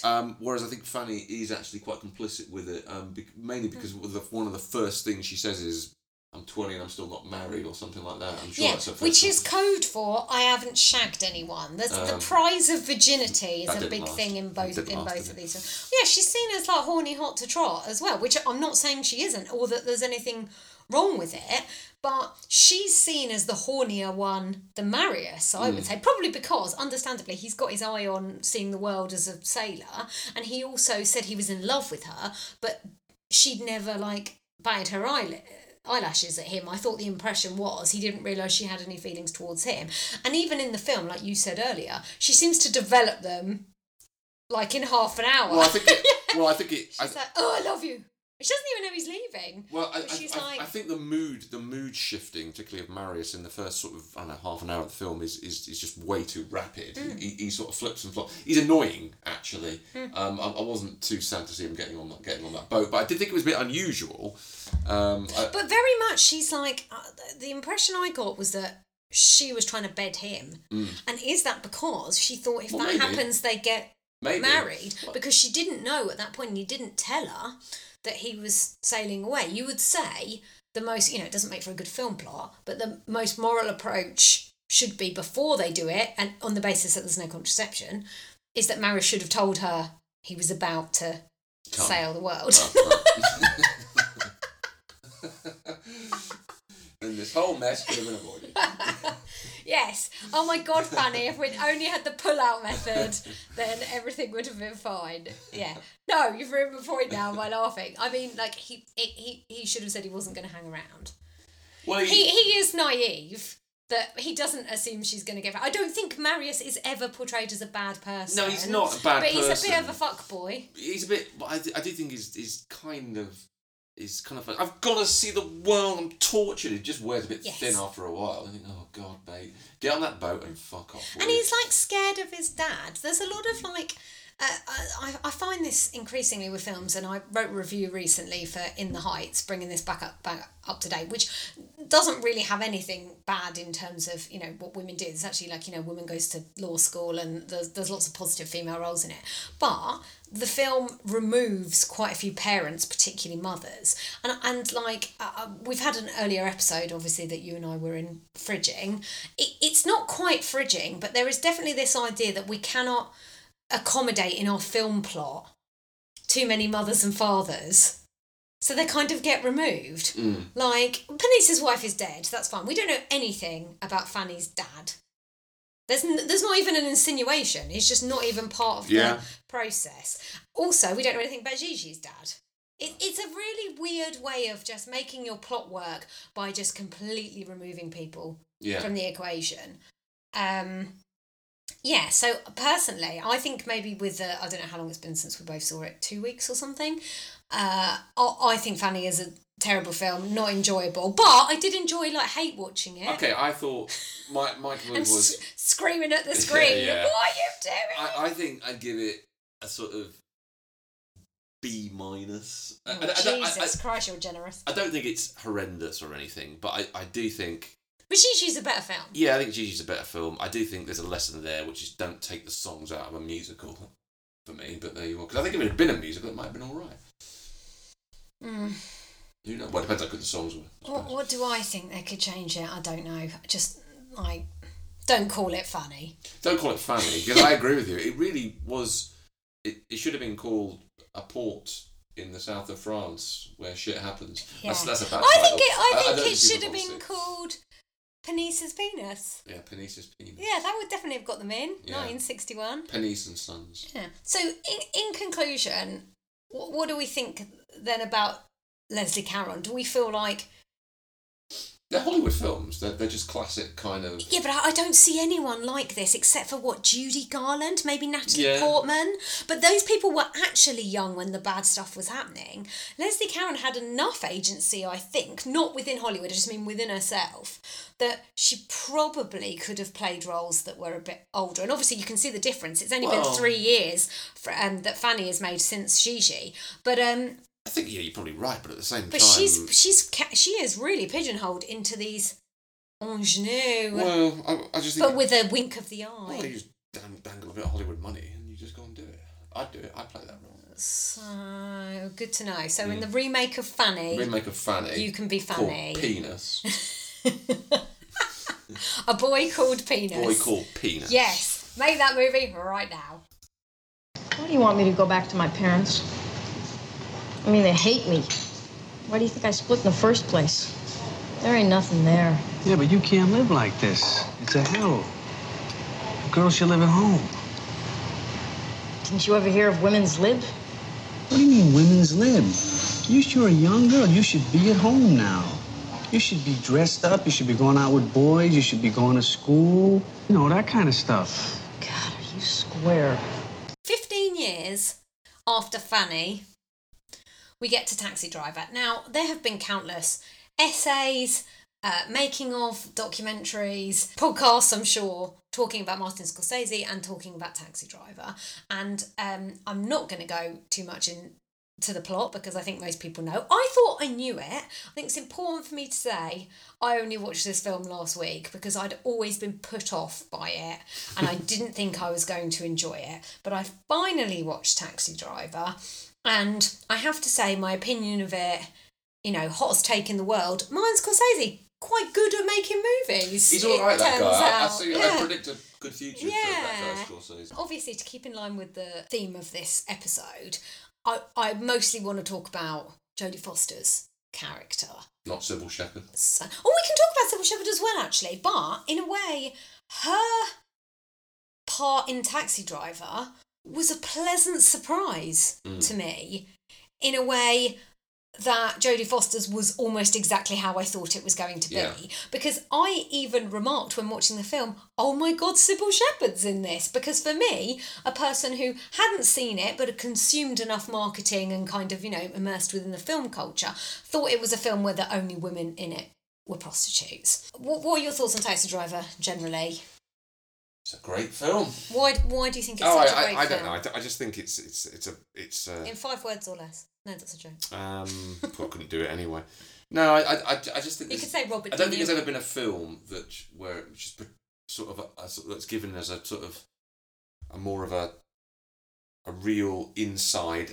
Um, whereas I think Fanny is actually quite complicit with it, um, bec- mainly because Hmm. the, one of the first things she says is, "I'm 20 and I'm still not married" or something like that. I'm sure yeah, that's her which is code for I haven't shagged anyone. The Um, prize of virginity is a big last. thing in both in last, both of these. Yeah, she's seen as like horny hot to trot as well, which I'm not saying she isn't, or that there's anything wrong with it. But she's seen as the hornier one than Marius, I Hmm. would say. Probably because, understandably, he's got his eye on seeing the world as a sailor, and he also said he was in love with her, but she'd never like batted her eyelid eyelashes at him. I thought the impression was he didn't realise she had any feelings towards him. And even in the film, like you said earlier, she seems to develop them like in half an hour. Well, I think it. Well, I think it. I, She's like, oh, I love you. She doesn't even know he's leaving. Well, I, I, like- I think the mood, the mood shifting, particularly of Marius in the first sort of I don't know half an hour of the film is is, is just way too rapid. Mm. He, he sort of flips and flops. He's annoying actually. Um, I, I wasn't too sad to see him getting on that getting on that boat, but I did think it was a bit unusual. Um, But very much, she's like, uh, the- impression I got was that she was trying to bed him. And is that because she thought if Mm. Well, that maybe. happens, they get Maybe. married? Because she didn't know at that point, and he didn't tell her that he was sailing away. You would say the most, you know, it doesn't make for a good film plot, but the most moral approach should be before they do it, and on the basis that there's no contraception, is that Marius should have told her he was about to Come. sail the world. and this whole mess could have been avoided. Yes. Oh my God, Fanny, if we'd only had the pull out method, then everything would have been fine. Yeah. No, you've ruined my point now by laughing. I mean, like, he it, he, he should have said he wasn't going to hang around. Well, He, he is naive that he doesn't assume she's going to give up. I don't think Marius is ever portrayed as a bad person. No, he's not a bad person. But he's a bit of a fuck boy. he's a bit. but I, do- I do think he's, he's kind of. He's kind of like, I've got to see the world. I'm tortured. He just wears a bit Yes. thin after a while. I think, oh god, mate, get on that boat and fuck off. And you?" he's like scared of his dad. There's a lot of like, uh, I, I find this increasingly with films, and I wrote a review recently for In the Heights, bringing this back up back up to date, which doesn't really have anything bad in terms of you know what women do. It's actually like you know women goes to law school, and there's there's lots of positive female roles in it, but the film removes quite a few parents, particularly mothers, and and like uh, uh, we've had an earlier episode, obviously that you and I were in fridging. It, it's not quite fridging, but there is definitely this idea that we cannot accommodate in our film plot too many mothers and fathers. So they kind of get removed. Mm. Like, Panisse's wife is dead, that's fine. We don't know anything about Fanny's dad. There's, n- there's not even an insinuation. He's just not even part of Yeah. the process. Also, we don't know anything about Gigi's dad. It, it's a really weird way of just making your plot work by just completely removing people Yeah. from the equation. Um, yeah, so personally, I think maybe with the, I don't know how long it's been since we both saw it, two weeks or something. Uh, I, I think Fanny is a terrible film, not enjoyable, but I did enjoy like hate watching it. Okay, I thought my, And was. s- screaming at the screen, Yeah. what are you doing? I, I think I'd give it a sort of B minus. I- Oh, I- I don't- I- Jesus Christ, you're generous. I, I don't think it's horrendous or anything, but I, I do think But Gigi's a better film. Yeah, I think Gigi's a better film. I do think there's a lesson there, which is don't take the songs out of a musical for me. But there you are. Because I think if it had been a musical, it might have been all right. Mm. You know, well, it depends how good the songs were. What, what do I think they could change it? I don't know. Just like, don't call it funny. Don't call it funny because I agree with you. It really was. It, it should have been called a port in the south of France where shit happens. Yeah. That's, that's a bad I title. think it. I think it should have been called Panisse's Penis. Yeah, Panisse's penis. Yeah, that would definitely have got them in. Yeah. 1961. Panisse and Sons. Yeah. So, in, in conclusion, what, what do we think then about Leslie Caron? Do we feel like They're Hollywood films. They're, they're just classic kind of. Yeah, but I I don't see anyone like this except for what Judy Garland, maybe Natalie Yeah. Portman. But those people were actually young when the bad stuff was happening. Leslie Caron had enough agency, I think, not within Hollywood, I just mean within herself, that she probably could have played roles that were a bit older. And obviously, you can see the difference. It's only Well- been three years for, um, that Fanny has made since Gigi. But um, I think yeah, you're probably right, but at the same but time, but she's she's she is really pigeonholed into these ingenue. well, I, I just think. but with a wink of the eye. well, you just dang, dangle a bit of Hollywood money and you just go and do it. I'd do it. I'd play that role. So good to know. So in the remake of Fanny, Mm. Remake of Fanny. you can be Fanny. Penis. a boy called Penis. Boy called Penis. Yes, make that movie right now. Why do you want me to go back to my parents? I mean, they hate me. Why do you think I split in the first place? There ain't nothing there. Yeah, but you can't live like this. It's a hell. A girl should live at home. Didn't you ever hear of women's lib? What do you mean, women's lib? You sure a young girl. You should be at home now. You should be dressed up. You should be going out with boys. You should be going to school. You know, that kind of stuff. God, are you square? 15 years after Fanny, we get to Taxi Driver. Now, there have been countless essays, uh, making of documentaries, podcasts, I'm sure, talking about Martin Scorsese and talking about Taxi Driver. And um, I'm not going to go too much in to the plot because I think most people know. I thought I knew it. I think it's important for me to say I only watched this film last week because I'd always been put off by it and I didn't think I was going to enjoy it. But I finally watched Taxi Driver and I have to say my opinion of it, you know, hottest take in the world, Martin Scorsese. Quite good at making movies. He's all right, that guy. I, I, see, I predict a good future for that guy. Obviously, to keep in line with the theme of this episode, I, I mostly want to talk about Jodie Foster's character. Not Cybill Shepherd. So, oh, we can talk about Cybill Shepherd as well, actually. But in a way, her part in Taxi Driver was a pleasant surprise Mm. to me. In a way that Jodie Foster's was almost exactly how I thought it was going to be. Yeah. Because I even remarked when watching the film, oh my god, Cybill Shepherd's in this. Because for me, a person who hadn't seen it but had consumed enough marketing and kind of, you know, immersed within the film culture, thought it was a film where the only women in it were prostitutes. What, what are your thoughts on Taxi Driver generally? It's a great film. Why, why do you think it's Oh, I, such a I, great I film? don't know. I, I just think it's it's it's a it's uh, In five words or less. No, that's a joke. um. I couldn't do it anyway. No, I I, I, I just think You could say Robert I don't De think there's Niro. ever been a film that where it's just pre- sort of a, a sort that's given as a sort of a more of a a real inside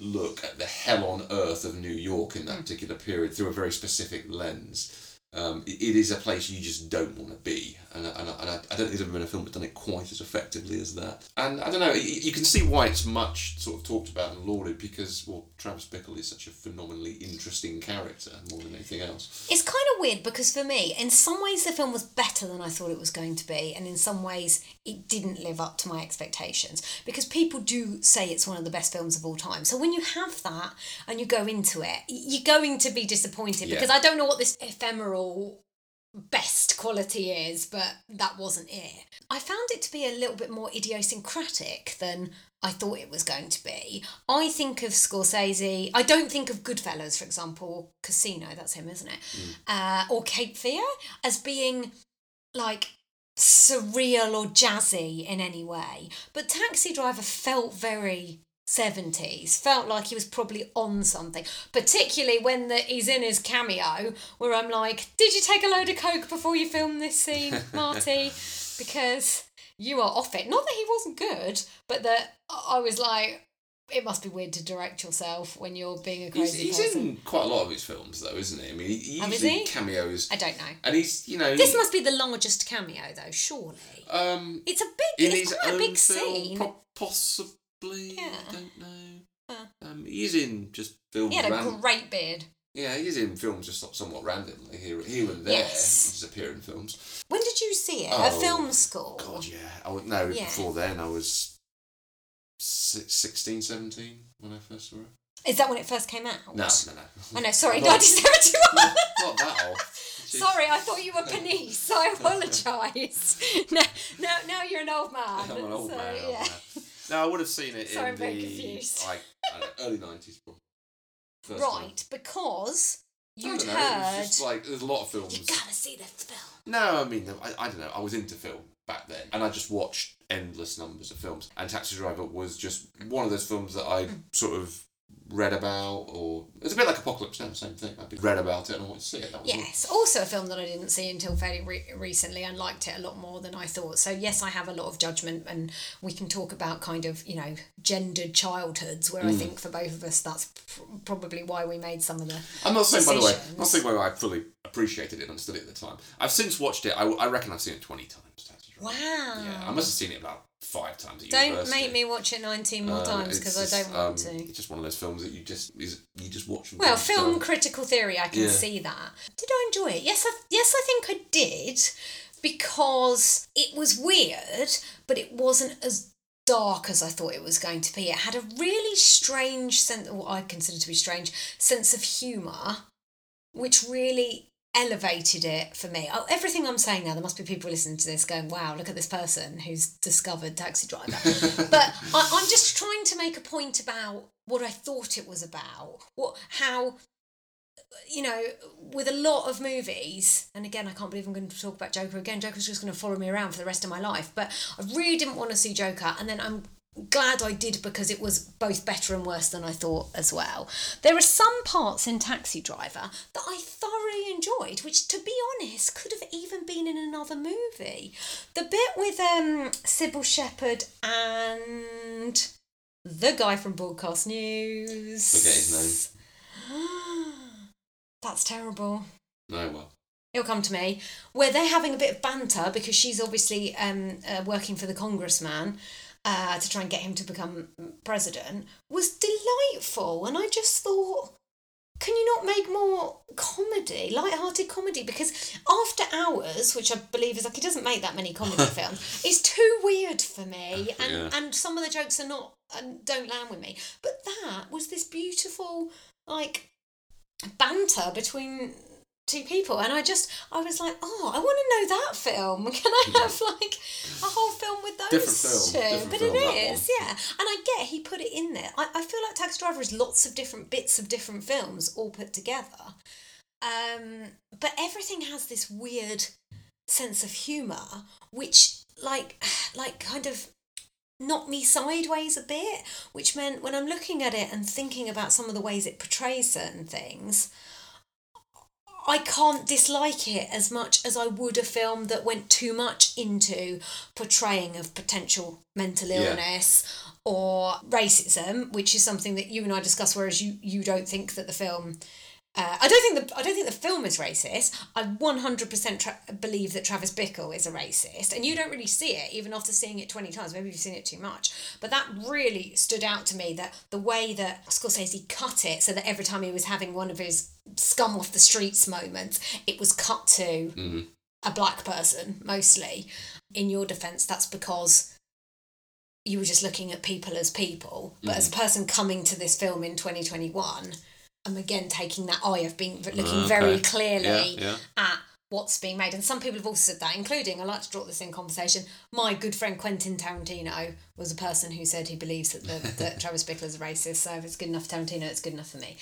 look at the hell on earth of New York in that Hmm. particular period through a very specific lens. Um, it, it is a place you just don't want to be, and, I- and, and I, I don't think there's ever been a film that's done it quite as effectively as that. And I don't know, you, you can see why it's much sort of talked about and lauded because well, Travis Bickle is such a phenomenally interesting character more than anything else. It's kind of weird because for me, in some ways, the film was better than I thought it was going to be, and in some ways, it didn't live up to my expectations. Because people do say it's one of the best films of all time. So when you have that and you go into it, you're going to be disappointed Yeah. because I don't know what this ephemeral best quality is, but that wasn't it. I found it to be a little bit more idiosyncratic than I thought it was going to be. I think of Scorsese, I don't think of Goodfellas, for example, Casino, that's him, isn't it? Uh, or Cape Fear as being like surreal or jazzy in any way. But Taxi Driver felt very 70s felt like he was probably on something particularly when the, he's in his cameo where i'm like did you take a load of coke before you filmed this scene marty because you are off it not that he wasn't good but that i was like it must be weird to direct yourself when you're being a He's, crazy he's person. in quite a lot of his films, though, isn't he? I mean, he, he Oh, usually he? cameos, I don't know. and he's you know This must be the longest cameo, though. Surely, um it's a big. in it's his quite a big film, scene. po- possibly. Yeah. I don't know. Huh. Um, he's in just films. He had a ran- great beard. yeah, he's in films just somewhat randomly here, here and there. Yes. He just appear in films. When did you see it? Oh, At film school. God, yeah. I no, Yeah. before then I was si- 16, 17 when I first saw it. Is that when it first came out? No, no, no. I know. Sorry, Not- 1971. Not that old. Sorry, I thought you were Panisse. I apologise. now, now, now you're an old man. I'm an old so, man. yeah. No, I would have seen it Sorry, in I'm very the confused. like I don't know, early nineties. Right, because you'd don't know, it was heard. just like there's a lot of films. You gotta see this film. No, I mean I, I don't know. I was into film back then, and I just watched endless numbers of films. And Taxi Driver was just one of those films that I mm. sort of read about, or it's a bit like Apocalypse Now, the same thing. I read about it and I wanted to see it. That was all. Yes, also a film that I didn't see until fairly re- recently and liked it a lot more than I thought. So, yes, I have a lot of judgment, and we can talk about kind of, you know, gendered childhoods, where I Mm. think for both of us that's pr- probably why we made some of the. I'm not saying, by the way, I'm not decisions. saying whether I fully appreciated it and understood it at the time. I've since watched it. I, I reckon I've seen it 20 times. Wow. Yeah, I must have seen it about five times at Don't university. make me watch it 19 more Um, times because I don't want um, to. It's just one of those films that you just is, you just watch. Well, film time. critical theory, I can Yeah. see that. Did I enjoy it? Yes, I, yes, I think I did because it was weird, but it wasn't as dark as I thought it was going to be. It had a really strange sense, what I consider to be strange, sense of humour, which really elevated it for me. Oh, everything I'm saying now, there must be people listening to this going, wow, look at this person who's discovered Taxi Driver. but I, I'm just trying to make a point about what I thought it was about, what how you know, with a lot of movies, and again, I can't believe I'm going to talk about Joker again. Joker's just going to follow me around for the rest of my life. But I really didn't want to see Joker, and then I'm glad I did because it was both better and worse than I thought as well. There are some parts in Taxi Driver that I thoroughly enjoyed, which, to be honest, could have even been in another movie. The bit with um, Cybill Shepherd and the guy from Broadcast News. Forget his name. That's terrible. No, well, It'll come to me. Where they're having a bit of banter because she's obviously um, uh, working for the congressman uh, to try and get him to become president was delightful. And I just thought, can you not make more comedy, light-hearted comedy? Because After Hours, which I believe is like he doesn't make that many comedy films, is too weird for me, and Yeah. and some of the jokes are not and don't land with me. But that was this beautiful like banter between two people and i just i was like oh i want to know that film. Can i have like a whole film with those Different film, two? different but film, it is yeah. And i get he put it in there. I, I feel like taxi driver is lots of different bits of different films all put together. Um but everything has this weird sense of humor which like like kind of knocked me sideways a bit, which meant when I'm looking at it and thinking about some of the ways it portrays certain things, I can't dislike it as much as I would a film that went too much into portraying of potential mental Yeah. illness or racism, which is something that you and I discussed. Whereas you you don't think that the film. Uh, I don't think the I don't think the film is racist. I one hundred percent believe that Travis Bickle is a racist, and you don't really see it even after seeing it twenty times. Maybe you've seen it too much, but that really stood out to me. That the way that Scorsese cut it, so that every time he was having one of his scum off the streets moment. it was cut to Mhm. a black person mostly. In your defense, that's because you were just looking at people as people. But as a person coming to this film in 2021, I'm again taking that eye of being looking Okay. very clearly Yeah, yeah. at what's being made. And some people have also said that, including, I like to draw this in conversation, my good friend Quentin Tarantino was a person who said he believes that, the, that Travis Bickle is a racist. So if it's good enough for Tarantino, it's good enough for me.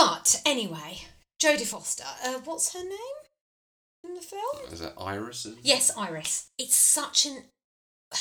But anyway, Jodie Foster, uh, what's her name in the film? is that Iris? Yes, Iris. It's such an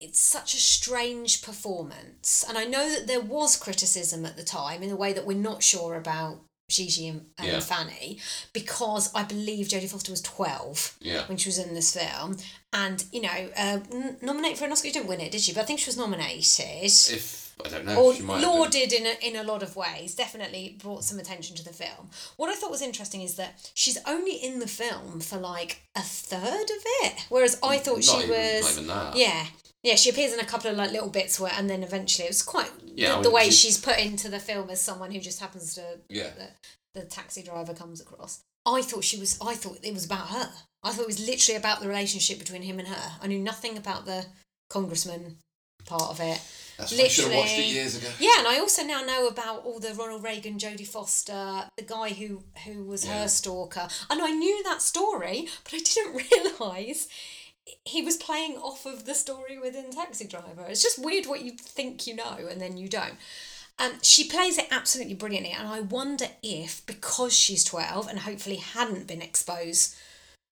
it's such a strange performance. And I know that there was criticism at the time in the way that we're not sure about Gigi and, and Yeah. Fanny because I believe Jodie Foster was 12 Yeah. when she was in this film. And, you know, uh, n- nominated for an Oscar, she didn't win it, did she? But I think she was nominated. If I don't know. or she might lauded in a, in a lot of ways. Definitely brought some attention to the film. What I thought was interesting is that she's only in the film for like a third of it, whereas I thought Not she even- was not even that. yeah. Yeah, she appears in a couple of like little bits where, and then eventually it was quite Yeah, the, I the way she- she's put into the film as someone who just happens to Yeah. the, the taxi driver comes across. I thought she was. I thought it was about her. I thought it was literally about the relationship between him and her. I knew nothing about the congressman part of it. That's I should have watched it years ago. Yeah, and I also now know about all the Ronald Reagan, Jodie Foster, the guy who who was Yeah. her stalker, and I knew that story, but I didn't realise he was playing off of the story within Taxi Driver. It's just weird what you think you know and then you don't. Um, she plays it absolutely brilliantly, and I wonder if because she's twelve and hopefully hadn't been exposed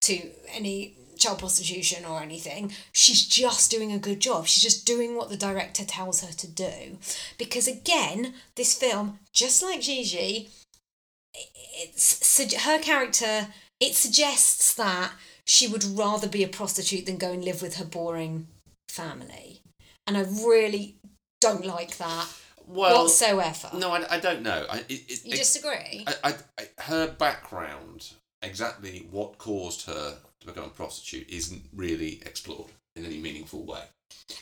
to any child prostitution or anything. She's just doing a good job. She's just doing what the director tells her to do. Because again, this film, just like Gigi, it's her character. It suggests that she would rather be a prostitute than go and live with her boring family, and I really don't like that Well, whatsoever. No, I, I don't know. I, it, it, You disagree? I, I, I, her background, exactly what caused her to become a prostitute, isn't really explored in any meaningful way.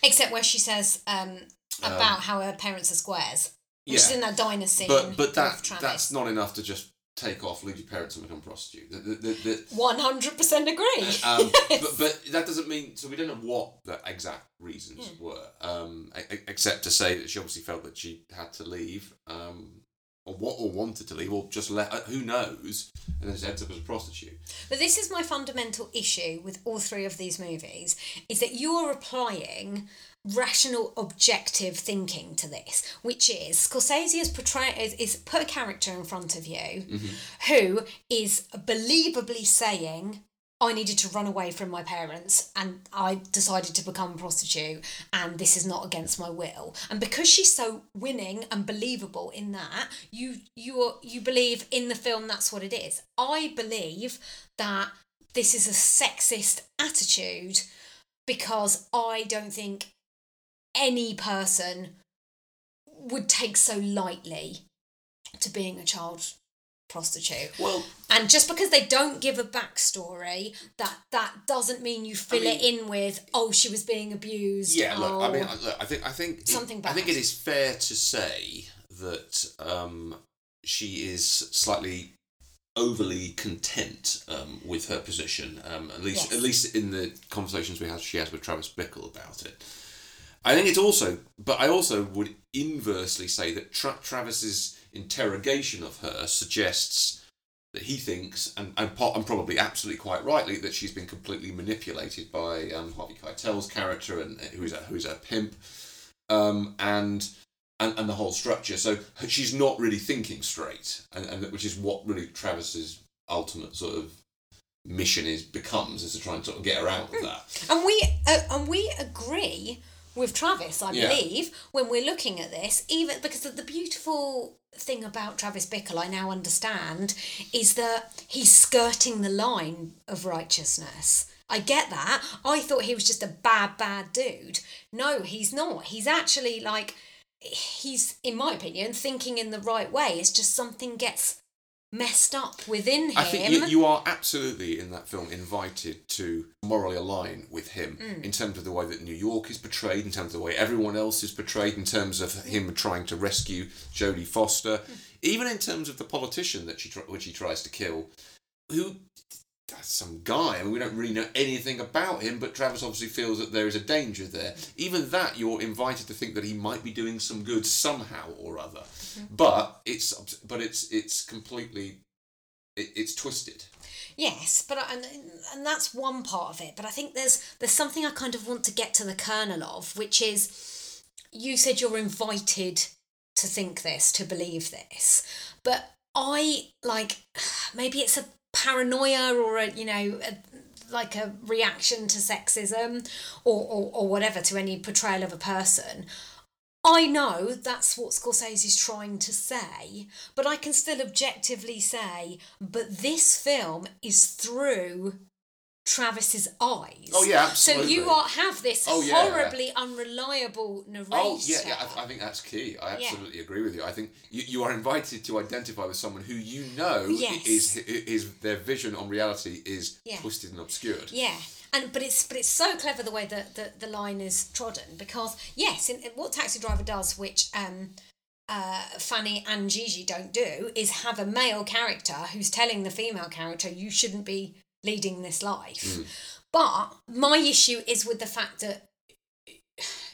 Except where she says um, Um, about how her parents are squares. She's yeah. in that diner scene. But but that that's not enough to just take off, leave your parents, and become a prostitute. One hundred percent agree. um, but, but that doesn't mean so we don't know what the exact reasons Hmm. were, um, except to say that she obviously felt that she had to leave, um, or what, or wanted to leave, or just let uh, who knows, and then just ends up as a prostitute. But this is my fundamental issue with all three of these movies: is that you are applying rational, objective thinking to this, which is Scorsese is portray is, is put a character in front of you who is believably saying. I needed to run away from my parents and I decided to become a prostitute and this is not against my will. And because she's so winning and believable in that, you you you believe in the film that's what it is. I believe that this is a sexist attitude because I don't think any person would take so lightly to being a child prostitute. Well, And just because they don't give a backstory, that that doesn't mean you fill it in with, oh, she was being abused. Yeah, look, I oh." mean, I- look, I think I think it- Something I think it is fair to say that um, she is slightly overly content um, with her position. Um, at least, Yes. at least in the conversations we had, she has with Travis Bickle about it. I think it's also, but I also would inversely say that Tra- Travis's interrogation of her suggests that he thinks, and, and, po- and probably absolutely quite rightly, that she's been completely manipulated by um, Harvey Keitel's character, and uh, who's a who's a pimp, um, and, and and the whole structure. So she's not really thinking straight, and, and which is what really Travis's ultimate sort of mission is becomes is to try and sort of get her out of that. And we uh, and we agree with Travis, I Yeah. believe, when we're looking at this, even because the, the beautiful thing about Travis Bickle, I now understand, is that he's skirting the line of righteousness. I get that. I thought he was just a bad, bad dude. No, he's not. He's actually like, he's, in my opinion, thinking in the right way. It's just something gets messed up within him. I think you, you are absolutely in that film invited to morally align with him Mm. in terms of the way that New York is portrayed, in terms of the way everyone else is portrayed, in terms of him trying to rescue Jodie Foster, Mm. even in terms of the politician that she which he tries to kill, who that's some guy. I mean, we don't really know anything about him, but Travis obviously feels that there is a danger there. Even that, you're invited to think that he might be doing some good somehow or other. Mm-hmm. But it's but it's it's completely it, it's twisted. Yes, but I, and and that's one part of it. But I think there's there's something I kind of want to get to the kernel of, which is you said you're invited to think this, to believe this, but I like maybe it's a paranoia or a you know a, like a reaction to sexism or, or or whatever to any portrayal of a person. I know that's what Scorsese is trying to say, but I can still objectively say, but this film is through Travis's eyes. Oh, yeah, absolutely. So you are have this Oh, yeah. horribly unreliable narrator. Oh yeah, yeah. I, I think that's key. I absolutely agree with you. I think you, you are invited to identify with someone who you know Yes. is is their vision on reality is Yeah. twisted and obscured. Yeah, and but it's but it's so clever the way that the, the line is trodden because yes, in, in what Taxi Driver does, which um, uh, Fanny and Gigi don't do, is have a male character who's telling the female character you shouldn't be leading this life. Hmm. But my issue is with the fact that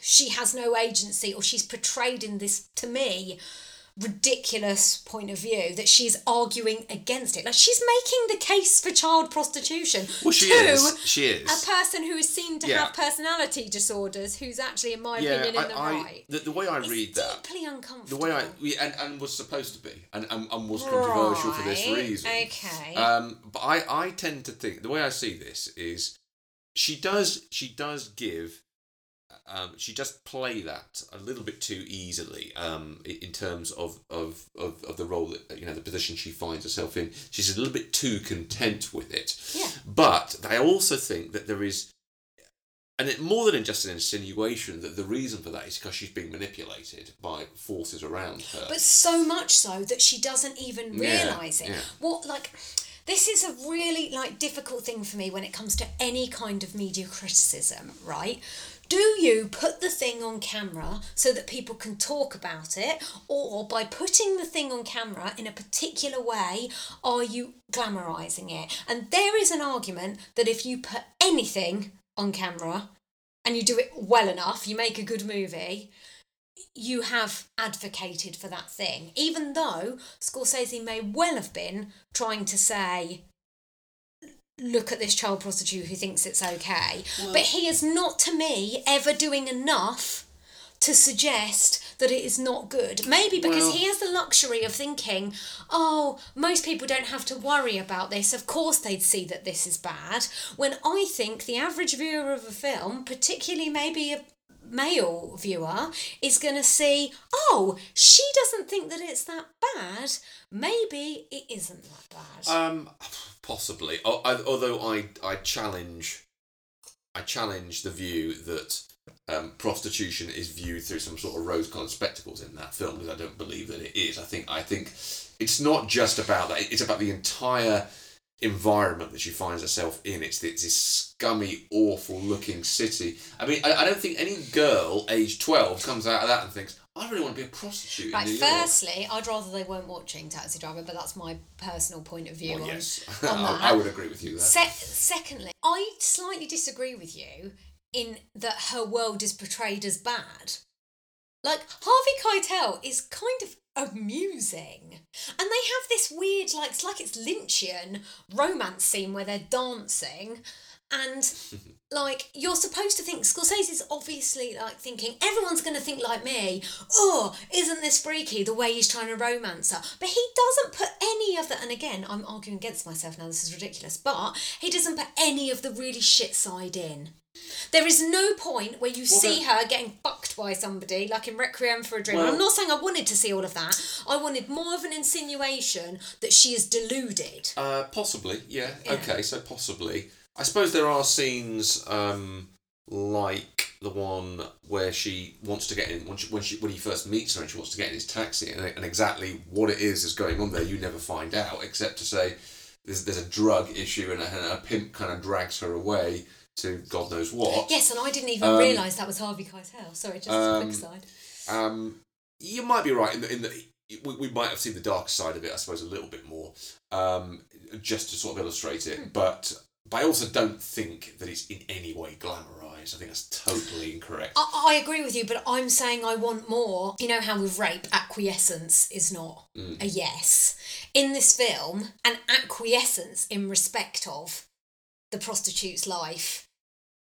she has no agency or she's portrayed in this to me ridiculous point of view that she's arguing against it like she's making the case for child prostitution Well, she to is. She is. a person who is seen to Yeah. have personality disorders who's actually in my yeah, opinion in I, the I right the, the way I It's read that, deeply uncomfortable. the way I and, and was supposed to be, and, and, and was controversial for this reason. okay. Um, but I, I tend to think the way I see this is she does she does give um, she does play that a little bit too easily um, in terms of, of, of, of the role that you know the position she finds herself in. She's a little bit too content with it. Yeah. But I also think that there is, and it, more than just an insinuation, that the reason for that is because she's being manipulated by forces around her. but so much so that she doesn't even Yeah, realize it yeah. what like this is a really like difficult thing for me when it comes to any kind of media criticism right do you put the thing on camera so that people can talk about it? Or by putting the thing on camera in a particular way are you glamorizing it? And there is an argument that if you put anything on camera and you do it well enough you make a good movie you have advocated for that thing, even though Scorsese may well have been trying to say, look at this child prostitute who thinks it's okay. but he is not, to me, ever doing enough to suggest that it is not good. Maybe because Well- he has the luxury of thinking, oh, most people don't have to worry about this. Of course, they'd see that this is bad. When I think the average viewer of a film, particularly maybe a male viewer, is going to see, oh, she doesn't think that it's that bad. Maybe it isn't that bad. Um, possibly. Although I, I challenge, I challenge the view that um, prostitution is viewed through some sort of rose-colored spectacles in that film, because I don't believe that it is. I think, I think it's not just about that. It's about the entire environment that she finds herself in. It's, it's this scummy, awful-looking city. I mean, I, I don't think any girl aged twelve comes out of that and thinks, "I really want to be a prostitute." Right, in New York." firstly, I'd rather they weren't watching Taxi Driver, but that's my personal point of view Well, on, yes, on I, that. I would agree with you there. Se- secondly, I slightly disagree with you in that her world is portrayed as bad. Like Harvey Keitel is kind of amusing, and they have this weird, like it's like it's Lynchian romance scene where they're dancing, and like you're supposed to think Scorsese's obviously like thinking everyone's going to think like me. Oh, isn't this freaky the way he's trying to romance her? But he doesn't put any of that. And again, I'm arguing against myself now. This is ridiculous. But he doesn't put any of the really shit side in. There is no point where you see her getting fucked by somebody, like in Requiem for a Dream. Well- I'm not saying I wanted to see all of that. I wanted more of an insinuation that she is deluded. Uh, possibly, yeah. Yeah. Okay, so possibly. I suppose there are scenes um, like the one where she wants to get in when she, when she when he first meets her and she wants to get in his taxi and, and exactly what it is is going on there you never find out except to say there's there's a drug issue and a, and a pimp kind of drags her away to God knows what. Yes, and I didn't even Um, realise that was Harvey Keitel. Sorry, just a um, quick side. Um, you might be right in the, in the we, we might have seen the dark side of it, I suppose, a little bit more, um, just to sort of illustrate it. Hmm. But but I also don't think that it's in any way glamorized. I think that's totally incorrect. I, I agree with you, but I'm saying I want more. You know how with rape, acquiescence is not Mm. a yes. In this film, an acquiescence in respect of the prostitute's life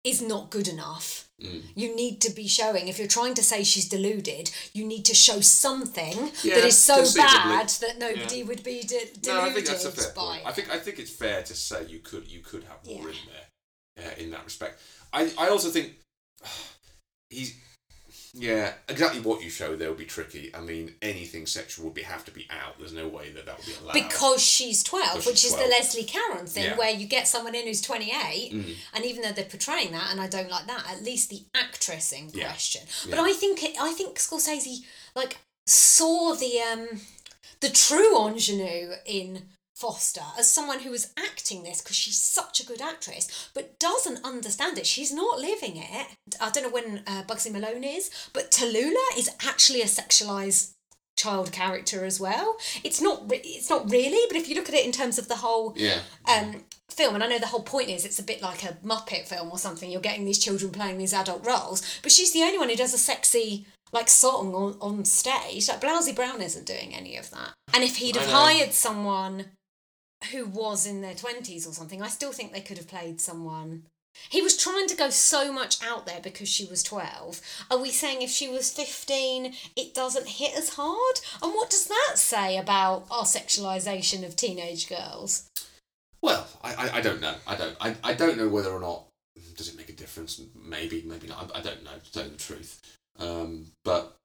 is not good enough. Mm. You need to be showing, if you're trying to say she's deluded, you need to show something Yeah, that is so bad that nobody Yeah. would be de- deluded No, I think that's a fair by. point. I think I think it's fair to say you could you could have more Yeah. in there uh, in that respect. I I also think he's Yeah, exactly what you show there would be tricky. I mean, anything sexual would be have to be out. There's no way that that would be allowed. Because she's 12, Because which she's is 12. the Leslie Caron thing, Yeah. where you get someone in who's 28, Mm. and even though they're portraying that, and I don't like that, at least the actress in Yeah. question. But Yeah. I think it, I think Scorsese like saw the um the true ingenue in Foster as someone who was acting this because she's such a good actress, but doesn't understand it. She's not living it. I don't know when uh, Bugsy Malone is, but Tallulah is actually a sexualized child character as well. It's not. Re- it's not really, but if you look at it in terms of the whole Yeah. um, film, and I know the whole point is it's a bit like a Muppet film or something. You're getting these children playing these adult roles, but she's the only one who does a sexy like song on, on stage. Like Blousey Brown isn't doing any of that. And if he'd have hired someone who was in their twenties or something, I still think they could have played someone. He was trying to go so much out there because she was 12. Are we saying if she was 15, it doesn't hit as hard? And what does that say about our sexualization of teenage girls? Well, I, I, I don't know. I don't. I, I don't know whether or not does it make a difference. Maybe, maybe not. I, I don't know. To tell you the truth, um, but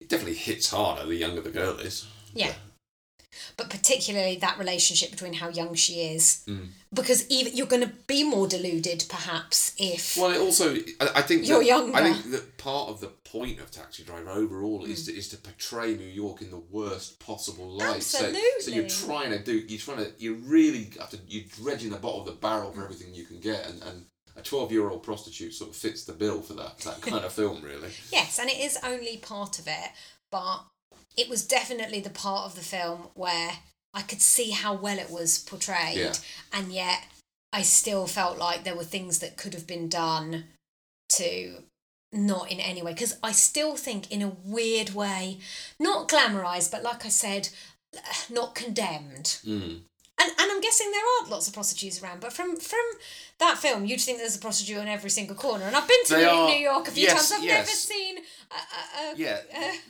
it definitely hits harder the younger the girl is. Yeah. But particularly that relationship between how young she is. Mm. Because even you're going to be more deluded, perhaps, if. Well, it also, I, I think You're that, younger. I think that part of the point of Taxi Driver overall is to, is to portray New York in the worst possible light. So, so you're trying to do, you're trying to, you really have to, you're dredging the bottom of the barrel for everything you can get, and, and a twelve year old prostitute sort of fits the bill for that that kind of film, really. Yes, and it is only part of it, but it was definitely the part of the film where I could see how well it was portrayed, Yeah. and yet I still felt like there were things that could have been done to not in any way because I still think in a weird way, not glamorized, but like I said, not condemned. Mm. And, and I'm guessing there are lots of prostitutes around, but from from that film, you'd think there's a prostitute on every single corner. And I've been to New, are- New York a few yes, times. I've yes. never seen a, a, a, Yeah,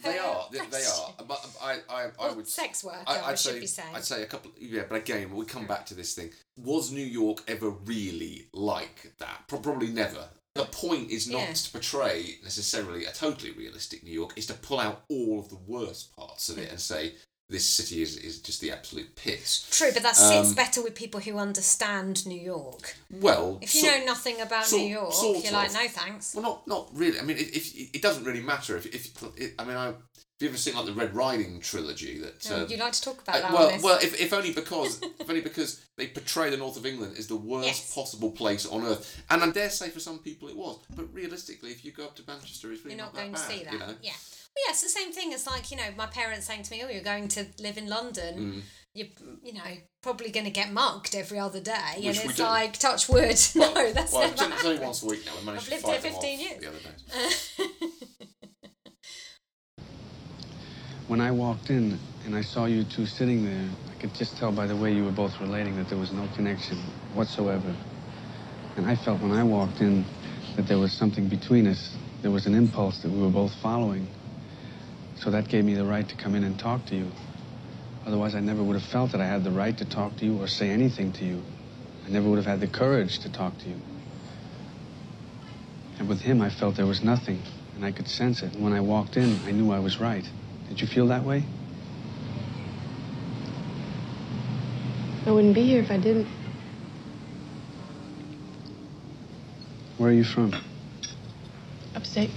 they are. They, they are. But I, I, I Well, would sex worker, I, should say, be saying. I'd say a couple. Yeah, but again, we come back to this thing. Was New York ever really like that? Probably never. The point is not Yeah. to portray necessarily a totally realistic New York. Is to pull out all of the worst parts of it and say this city is, is just the absolute piss. True, but that sits Um, better with people who understand New York. Well, If you so- know nothing about sort- New York, you're like, no thanks. Well, not not really. I mean, it, if it doesn't really matter if if it, I mean, I. Have you ever seen like the Red Riding trilogy? That Oh, um, you like to talk about uh, that well, well, if, if only because if only because they portray the north of England as the worst Yes. possible place on earth, and I dare say for some people it was. But realistically, if you go up to Manchester, it's really You're not that going to bad, see that. You know? Yeah. Well, yeah, it's the same thing as like, you know, my parents saying to me, oh, you're going to live in London. Mm. You're, you know, probably going to get mugged every other day. Which and we it's do. like, touch wood. no, that's well, never it's, only- it's only happened. once a week now. We managed I've to lived fight here 15 years. the other days. When I walked in and I saw you two sitting there, I could just tell by the way you were both relating that there was no connection whatsoever. And I felt when I walked in that there was something between us. There was an impulse that we were both following. So that gave me the right to come in and talk to you. Otherwise, I never would have felt that I had the right to talk to you or say anything to you. I never would have had the courage to talk to you. And with him, I felt there was nothing, and I could sense it. And when I walked in, I knew I was right. Did you feel that way? I wouldn't be here if I didn't. Where are you from? Upstate.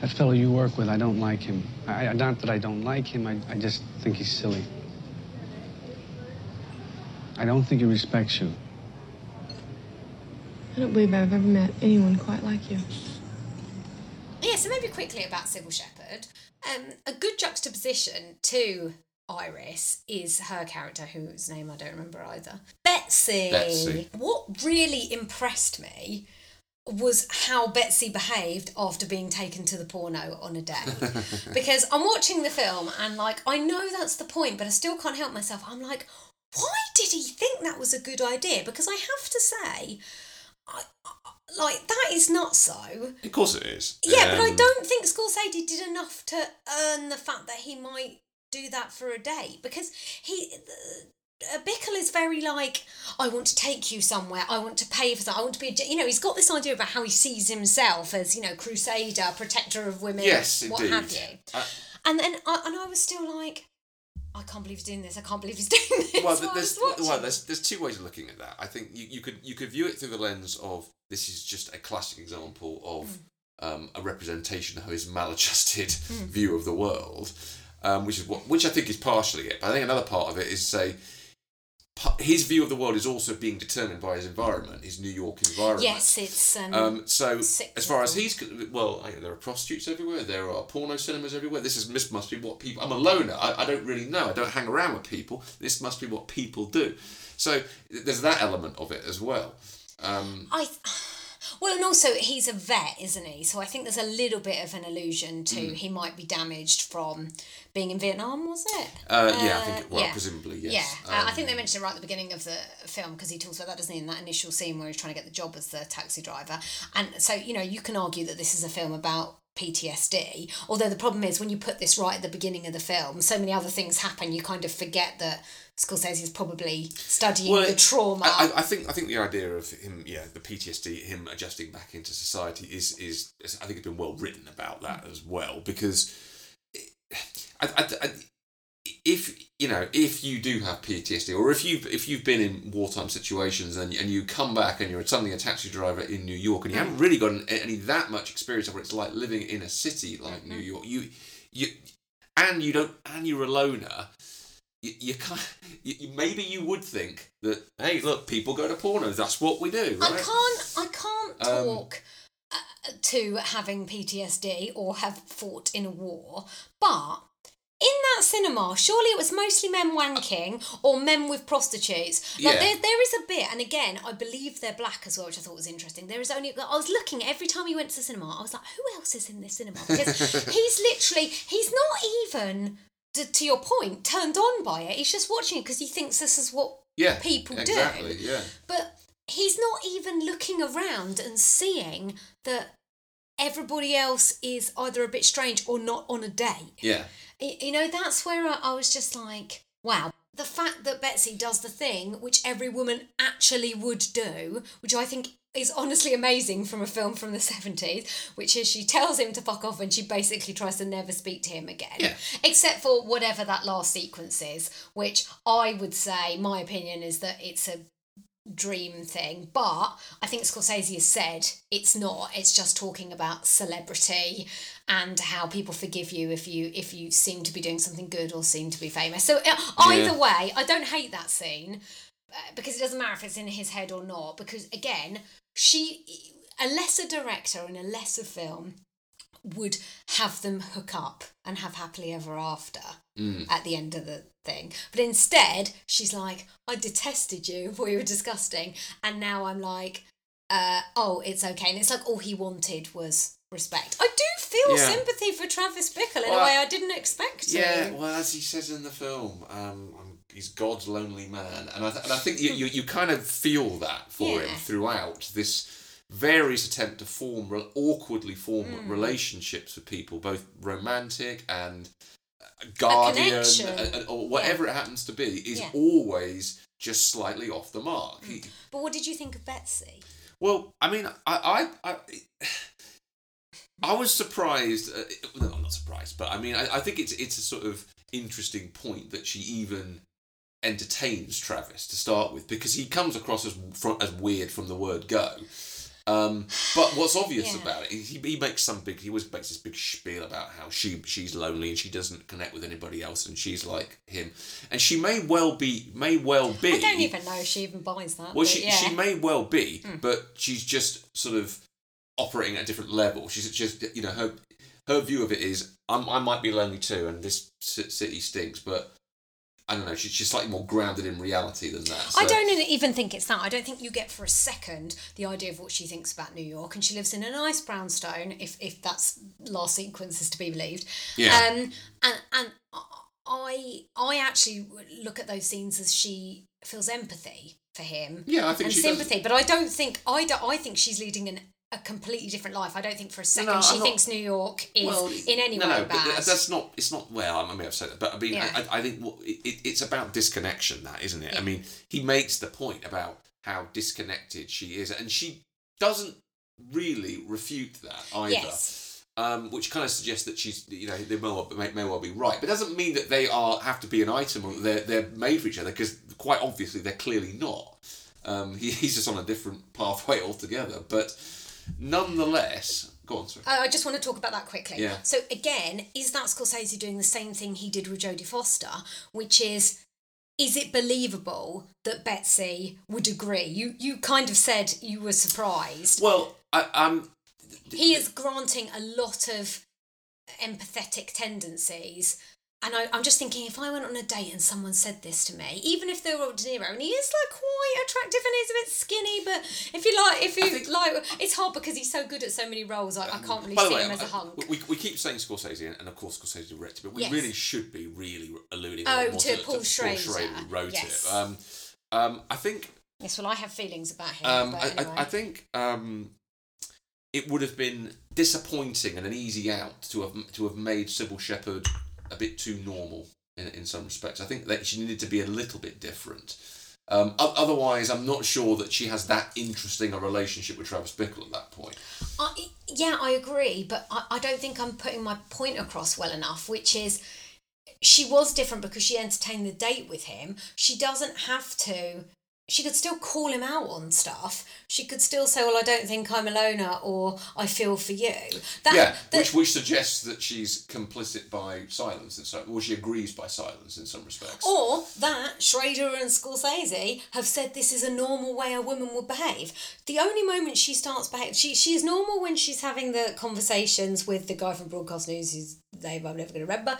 That fellow you work with, I don't like him. I, I not that I don't like him, I, I just think he's silly. I don't think he respects you. I don't believe I've ever met anyone quite like you. Yeah, so maybe quickly about Cybill Shepherd. Um, a good juxtaposition to Iris is her character, whose name I don't remember either. Betsy. Betsy. What really impressed me was how Betsy behaved after being taken to the porno on a date. because I'm watching the film and like I know that's the point, but I still can't help myself. I'm like, why did he think that was a good idea? Because I have to say, I, I- like that is not so. Of course it is. Yeah, but I Um, don't think Scorsese did enough to earn the fact that he might do that for a date because he Bickle is very like, I want to take you somewhere. I want to pay for that. I want to be, a, you know, he's got this idea about how he sees himself as, you know, crusader, protector of women, Yes, what indeed. have you. Uh, And then, I, and I was still like, I can't believe he's doing this. I can't believe he's doing this. well, there's well, there's there's two ways of looking at that. I think you, you could you could view it through the lens of this is just a classic example of um, a representation of his maladjusted Mm. view of the world, um, which is what which I think is partially it. But I think another part of it is say his view of the world is also being determined by his environment, his New York environment. Yes, it's. Um, Um, so sick as far as he's well, I, there are prostitutes everywhere. There are porno cinemas everywhere. This is this must be what people. I'm a loner. I, I don't really know. I don't hang around with people. This must be what people do. So there's that element of it as well. Um, I. Well, and also he's a vet, isn't he? So I think there's a little bit of an allusion to Mm. he might be damaged from being in Vietnam, was it? uh, yeah, I think. Uh, Well, yeah. presumably yes. Yeah, uh, I Um, think they mentioned it right at the beginning of the film because he talks about that, doesn't he, in that initial scene where he's trying to get the job as the taxi driver. And so, you know, you can argue that this is a film about PTSD. Although the problem is when you put this right at the beginning of the film, so many other things happen, you kind of forget that Scorsese is probably studying Well, the trauma. I, I- think I think the idea of him, yeah, the PTSD, him adjusting back into society is, is I think it's been well written about that as well because I, I, I, if you know if you do have PTSD or if you if you've been in wartime situations and and you come back and you're suddenly a taxi driver in New York and you haven't really got any, that much experience of what it's like living in a city like New York, you you and you don't and you're a loner you, you can't. You, maybe you would think that hey, look, people go to pornos. That's what we do, Right? I can't. I can't Um, talk uh, to having PTSD or have fought in a war, but. In that cinema, surely it was mostly men wanking or men with prostitutes. Like Yeah. there, there is a bit, and again, I believe they're black as well, which I thought was interesting. There is only I was looking every time he went to the cinema. I was like, who else is in this cinema? Because he's literally he's not even to, to your point turned on by it. He's just watching it because he thinks this is what Yeah, people exactly. do. Yeah. But he's not even looking around and seeing that everybody else is either a bit strange or not on a date. Yeah. You know, that's where I, I was just like, wow. The fact that Betsy does the thing which every woman actually would do, which I think is honestly amazing from a film from the 70s, which is she tells him to fuck off and she basically tries to never speak to him again. Yeah. Except for whatever that last sequence is, which I would say, my opinion is that it's a dream thing, but I think Scorsese has said it's not. It's just talking about celebrity and how people forgive you if you if you seem to be doing something good or seem to be famous. So uh, either Yeah. way, I don't hate that scene uh, because it doesn't matter if it's in his head or not. Because again, she a lesser director in a lesser film would have them hook up and have happily ever after Mm. at the end of the thing. But instead, she's like, I detested you, you were disgusting, and now I'm like, uh, oh, it's okay. And it's like all he wanted was respect. I do feel Yeah. sympathy for Travis Bickle in Well, a way I didn't expect to. Yeah, well, as he says in the film, um, he's God's lonely man, and I, th- and I think you, you, you kind of feel that for Yeah. him throughout this various attempt to form awkwardly form Mm. relationships with people, both romantic and guardian, connection. and, and- or whatever it happens to be, is Yeah. always just slightly off the mark. He- But what did you think of Betsy? well, I mean, I, I, I, I was surprised. Uh, no, I'm not surprised, but I mean, I, I think it's it's a sort of interesting point that she even entertains Travis to start with because he comes across as as weird from the word go. Um, but what's obvious Yeah. about it, he, he makes some big, he always makes this big spiel about how she she's lonely and she doesn't connect with anybody else and she's like him, and she may well be, may well be. I don't even know if she even buys that. Well, she yeah. she may well be, Hmm. but she's just sort of operating at a different level. She's just you know her her view of it is I'm, I might be lonely too, and this city stinks, but I don't know. She's she's slightly more grounded in reality than that. I don't even think it's that. I don't think you get for a second the idea of what she thinks about New York, and she lives in a nice brownstone. If if that's last sequence is to be believed. Yeah. Um. And and I I actually look at those scenes as she feels empathy for him. Yeah, I think and she does. sympathy. But I don't think I don't, I think she's leading an a completely different life. I don't think for a second no, she not- thinks New York is Well, in any no, way no, but that's not. It's not. Well, I may have said that, but I mean, Yeah. I, I think what, it, it- it's about disconnection. That isn't it? Yeah. I mean, he makes the point about how disconnected she is, and she doesn't really refute that either. Yes. Um, which kind of suggests that she's, you know, they may well, may, may well be right, but it doesn't mean that they are have to be an item or they're they're made for each other because quite obviously they're clearly not. Um, he, he's just on a different pathway altogether, but nonetheless, go on, sorry. I I just want to talk about that quickly. Yeah. So again, is that Scorsese doing the same thing he did with Jodie Foster, which is is it believable that Betsy would agree? You you kind of said you were surprised. Well, I, I'm He is granting a lot of empathetic tendencies. And I, I'm just thinking, if I went on a date and someone said this to me, even if they were De Niro, and he is like quite attractive and he's a bit skinny, but if you like, if you like, it's hard because he's so good at so many roles. I, I can't really see way, him as a hunk. We, we keep saying Scorsese, and, of course Scorsese directed, but we Yes. really should be really alluding Oh, more to Paul Schrader. who wrote Yes. it. Um, um, I think Yes, well, I have feelings about him. um, but I, anyway. I, I think um, it would have been disappointing and an easy out to have to have made Cybill Shepherd a bit too normal in, in some respects. I think that she needed to be a little bit different. Um, otherwise, I'm not sure that she has that interesting a relationship with Travis Bickle at that point. I, yeah, I agree, but I, I don't think I'm putting my point across well enough, which is she was different because she entertained the date with him. She doesn't have to. She could still call him out on stuff. She could still say, "Well, I don't think I'm a loner," or "I feel for you." That, yeah, that- which which suggests that she's complicit by silence in some, or she agrees by silence in some respects. Or that Schrader and Scorsese have said this is a normal way a woman would behave. The only moment she starts behave, she she is normal when she's having the conversations with the guy from Broadcast News, whose name I'm never going to remember.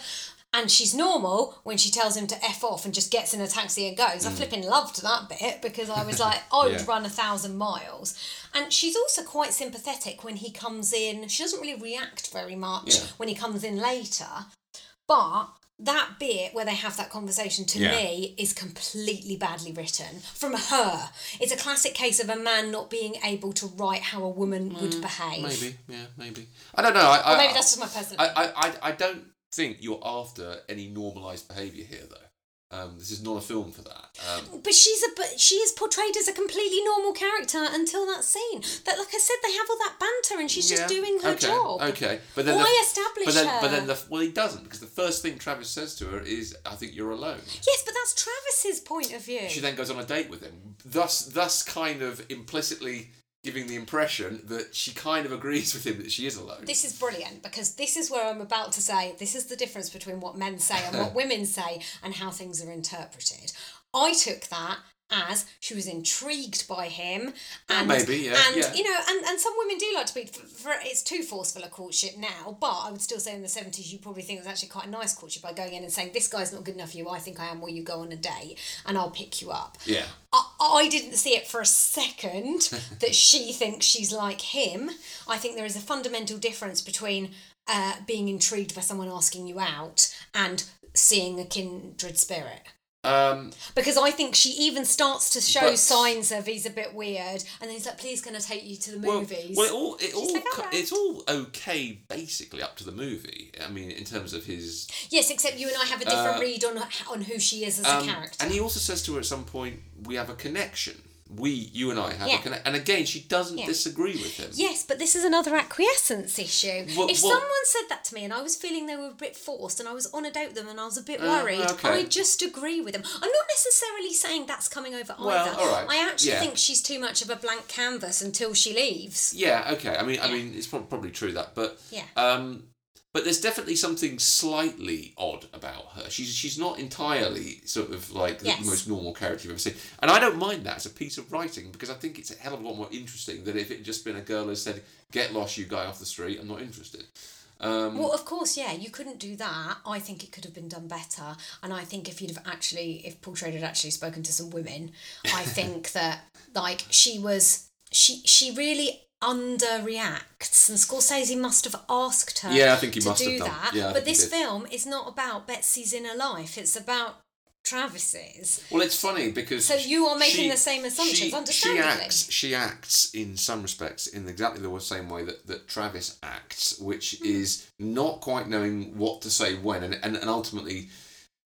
And she's normal when she tells him to f off and just gets in a taxi and goes. I Mm. flipping loved that bit because I was like, I would Yeah. run a thousand miles. And she's also quite sympathetic when he comes in. She doesn't really react very much Yeah. when he comes in later. But that bit where they have that conversation to Yeah. me is completely badly written from her. It's a classic case of a man not being able to write how a woman would behave. Mm, Maybe, yeah, maybe. I don't know. I, I, maybe that's just my personal. I, I, I, I don't think you're after any normalised behaviour here, though. Um, this is not a film for that. Um, But she's a but she is portrayed as a completely normal character until that scene. That like I said, they have all that banter and she's yeah, just doing her okay, job. Okay, but then Why the, establish but then, her? But then the well, he doesn't because the first thing Travis says to her is, "I think you're alone." Yes, but that's Travis's point of view. She then goes on a date with him, thus, thus, kind of implicitly giving the impression that she kind of agrees with him that she is alone. This is brilliant because this is where I'm about to say this is the difference between what men say and what women say and how things are interpreted. I took that as she was intrigued by him and maybe, yeah, and yeah. you know and, and some women do like to be for, for it's too forceful a courtship now but I would still say in the 70s you probably think it was actually quite a nice courtship by going in and saying this guy's not good enough for you I think I am will you go on a date and I'll pick you up yeah. I, I didn't see it for a second that she thinks she's like him. I think there is a fundamental difference between uh, being intrigued by someone asking you out and seeing a kindred spirit. Um, Because I think she even starts to show But- signs of he's a bit weird, and then he's like, "Please, can I take you to the movies?" well, it all, it all, like, co- "Alright." it's all okay, basically, up to the movie. I mean, in terms of his yes, except you and I have a different Uh, read on on who she is as Um, a character. And he also says to her at some point, "We have a connection. We, you and I, have Yeah. a connection." And again, she doesn't Yeah. disagree with him. Yes, but this is another acquiescence issue. Well- if well- someone said that to me and I was feeling they were a bit forced and I was on a date with them and I was a bit Uh, worried, okay. I just agree with them. I'm not necessarily saying that's coming over Well, either. all right, I actually yeah. think she's too much of a blank canvas until she leaves. Yeah. Okay. I mean, I mean, it's probably true that, but Yeah. um, but there's definitely something slightly odd about her. She's she's not entirely sort of like Yes. the most normal character you've ever seen, and I don't mind that as a piece of writing because I think it's a hell of a lot more interesting than if it had just been a girl who said, "Get lost, you guy off the street. I'm not interested." Um, Well, of course, yeah, you couldn't do that. I think it could have been done better. And I think if you'd have actually, if Paul Schrader had actually spoken to some women, I think that, like, she was, she she really underreacts and Scorsese must have asked her Yeah, I think he to must do have done. that. Yeah, I but think he this did. film is not about Betsy's inner life. It's about Travis's. Well, it's funny because So you are making the same assumptions, she, understandably. She acts. She acts in some respects in exactly the same way that, that Travis acts, which Hmm. is not quite knowing what to say when, and and, and ultimately.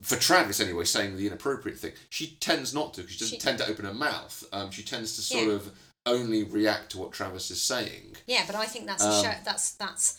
For Travis, anyway, saying the inappropriate thing, she tends not to because she doesn't She- tend to open her mouth. Um, she tends to sort Yeah. of only react to what Travis is saying. Yeah, but I think that's Um, a show, that's that's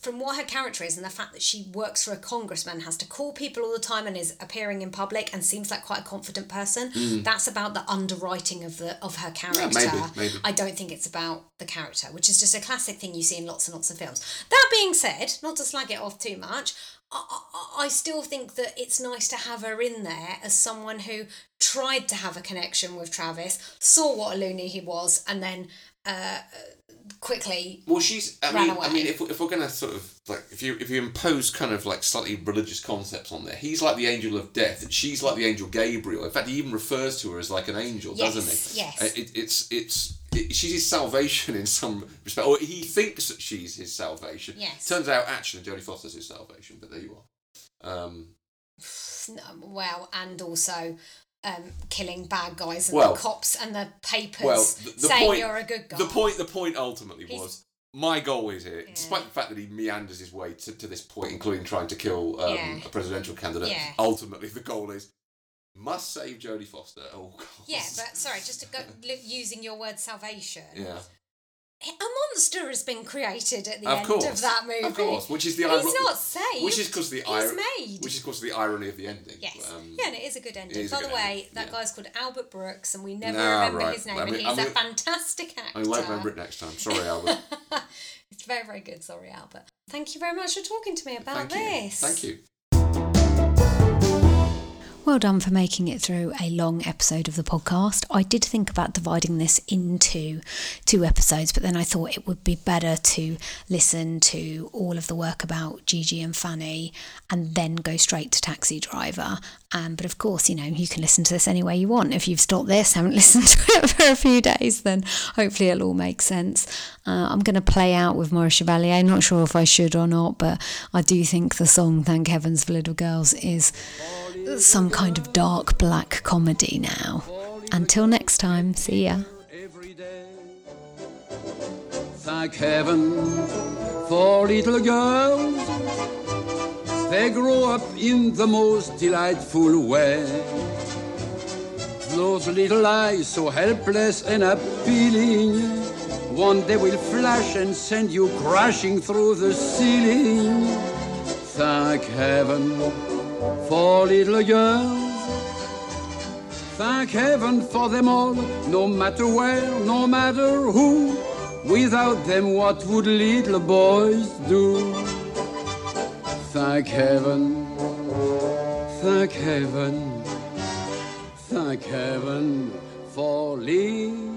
from what her character is and the fact that she works for a congressman, has to call people all the time and is appearing in public and seems like quite a confident person. Mm. That's about the underwriting of the of her character. maybe, maybe. I don't think it's about the character, which is just a classic thing you see in lots and lots of films. That being said, not to slag it off too much. I, I, I still think that it's nice to have her in there as someone who tried to have a connection with Travis, saw what a loony he was, and then uh, quickly Well, she's. I mean, away. I mean, if, if we're gonna sort of like, if you if you impose kind of like slightly religious concepts on there, he's like the angel of death, and she's like the angel Gabriel. In fact, he even refers to her as like an angel, doesn't he? yes. Uh, It, it's it's. It, she's his salvation in some respect, or he thinks that she's his salvation. Yes. Turns out, actually, Jodie Foster's his salvation. But there you are. Um, well, and also um, killing bad guys and Well- the cops and the papers well, the, the saying point. you're a good guy. The point. The point ultimately He's- was. My goal is here, despite the fact that he meanders his way to, to this point, including trying to kill um, Yeah. a presidential candidate. Yeah. Ultimately, the goal is must save Jodie Foster at all costs. Yeah, but sorry, just to go using your word salvation. yeah, A monster has been created at the of end course, of that movie. of course, which is the He's iro- not saved. which is because the He's made. which is because of the irony of the ending. Yes. Um, yeah, and it is a good ending. a By the way, ending, that yeah. guy's called Albert Brooks, and we never Nah, remember right. his name, I mean- and he's I a mean- fantastic actor. I won't remember it next time. Sorry, Albert. It's very, very good. Sorry, Albert. Thank you very much for talking to me about Thank you. this. Thank you. Well done for making it through a long episode of the podcast. I did think about dividing this into two episodes, but then I thought it would be better to listen to all of the work about Gigi and Fanny and then go straight to Taxi Driver. Um, but of course, you know, you can listen to this any way you want. If you've stopped this, haven't listened to it for a few days, then hopefully it'll all make sense. Uh, I'm going to play out with Maurice Chevalier. Not sure if I should or not, but I do think the song Thank Heavens for Little Girls is some kind of dark black comedy now. Until next time, see ya. Thank heaven for little girls. They grow up in the most delightful way. Those little eyes so helpless and appealing. One day will flash and send you crashing through the ceiling. Thank heaven for little girls. Thank heaven for them all, no matter where, no matter who. Without them, what would little boys do? Thank heaven, thank heaven, thank heaven for little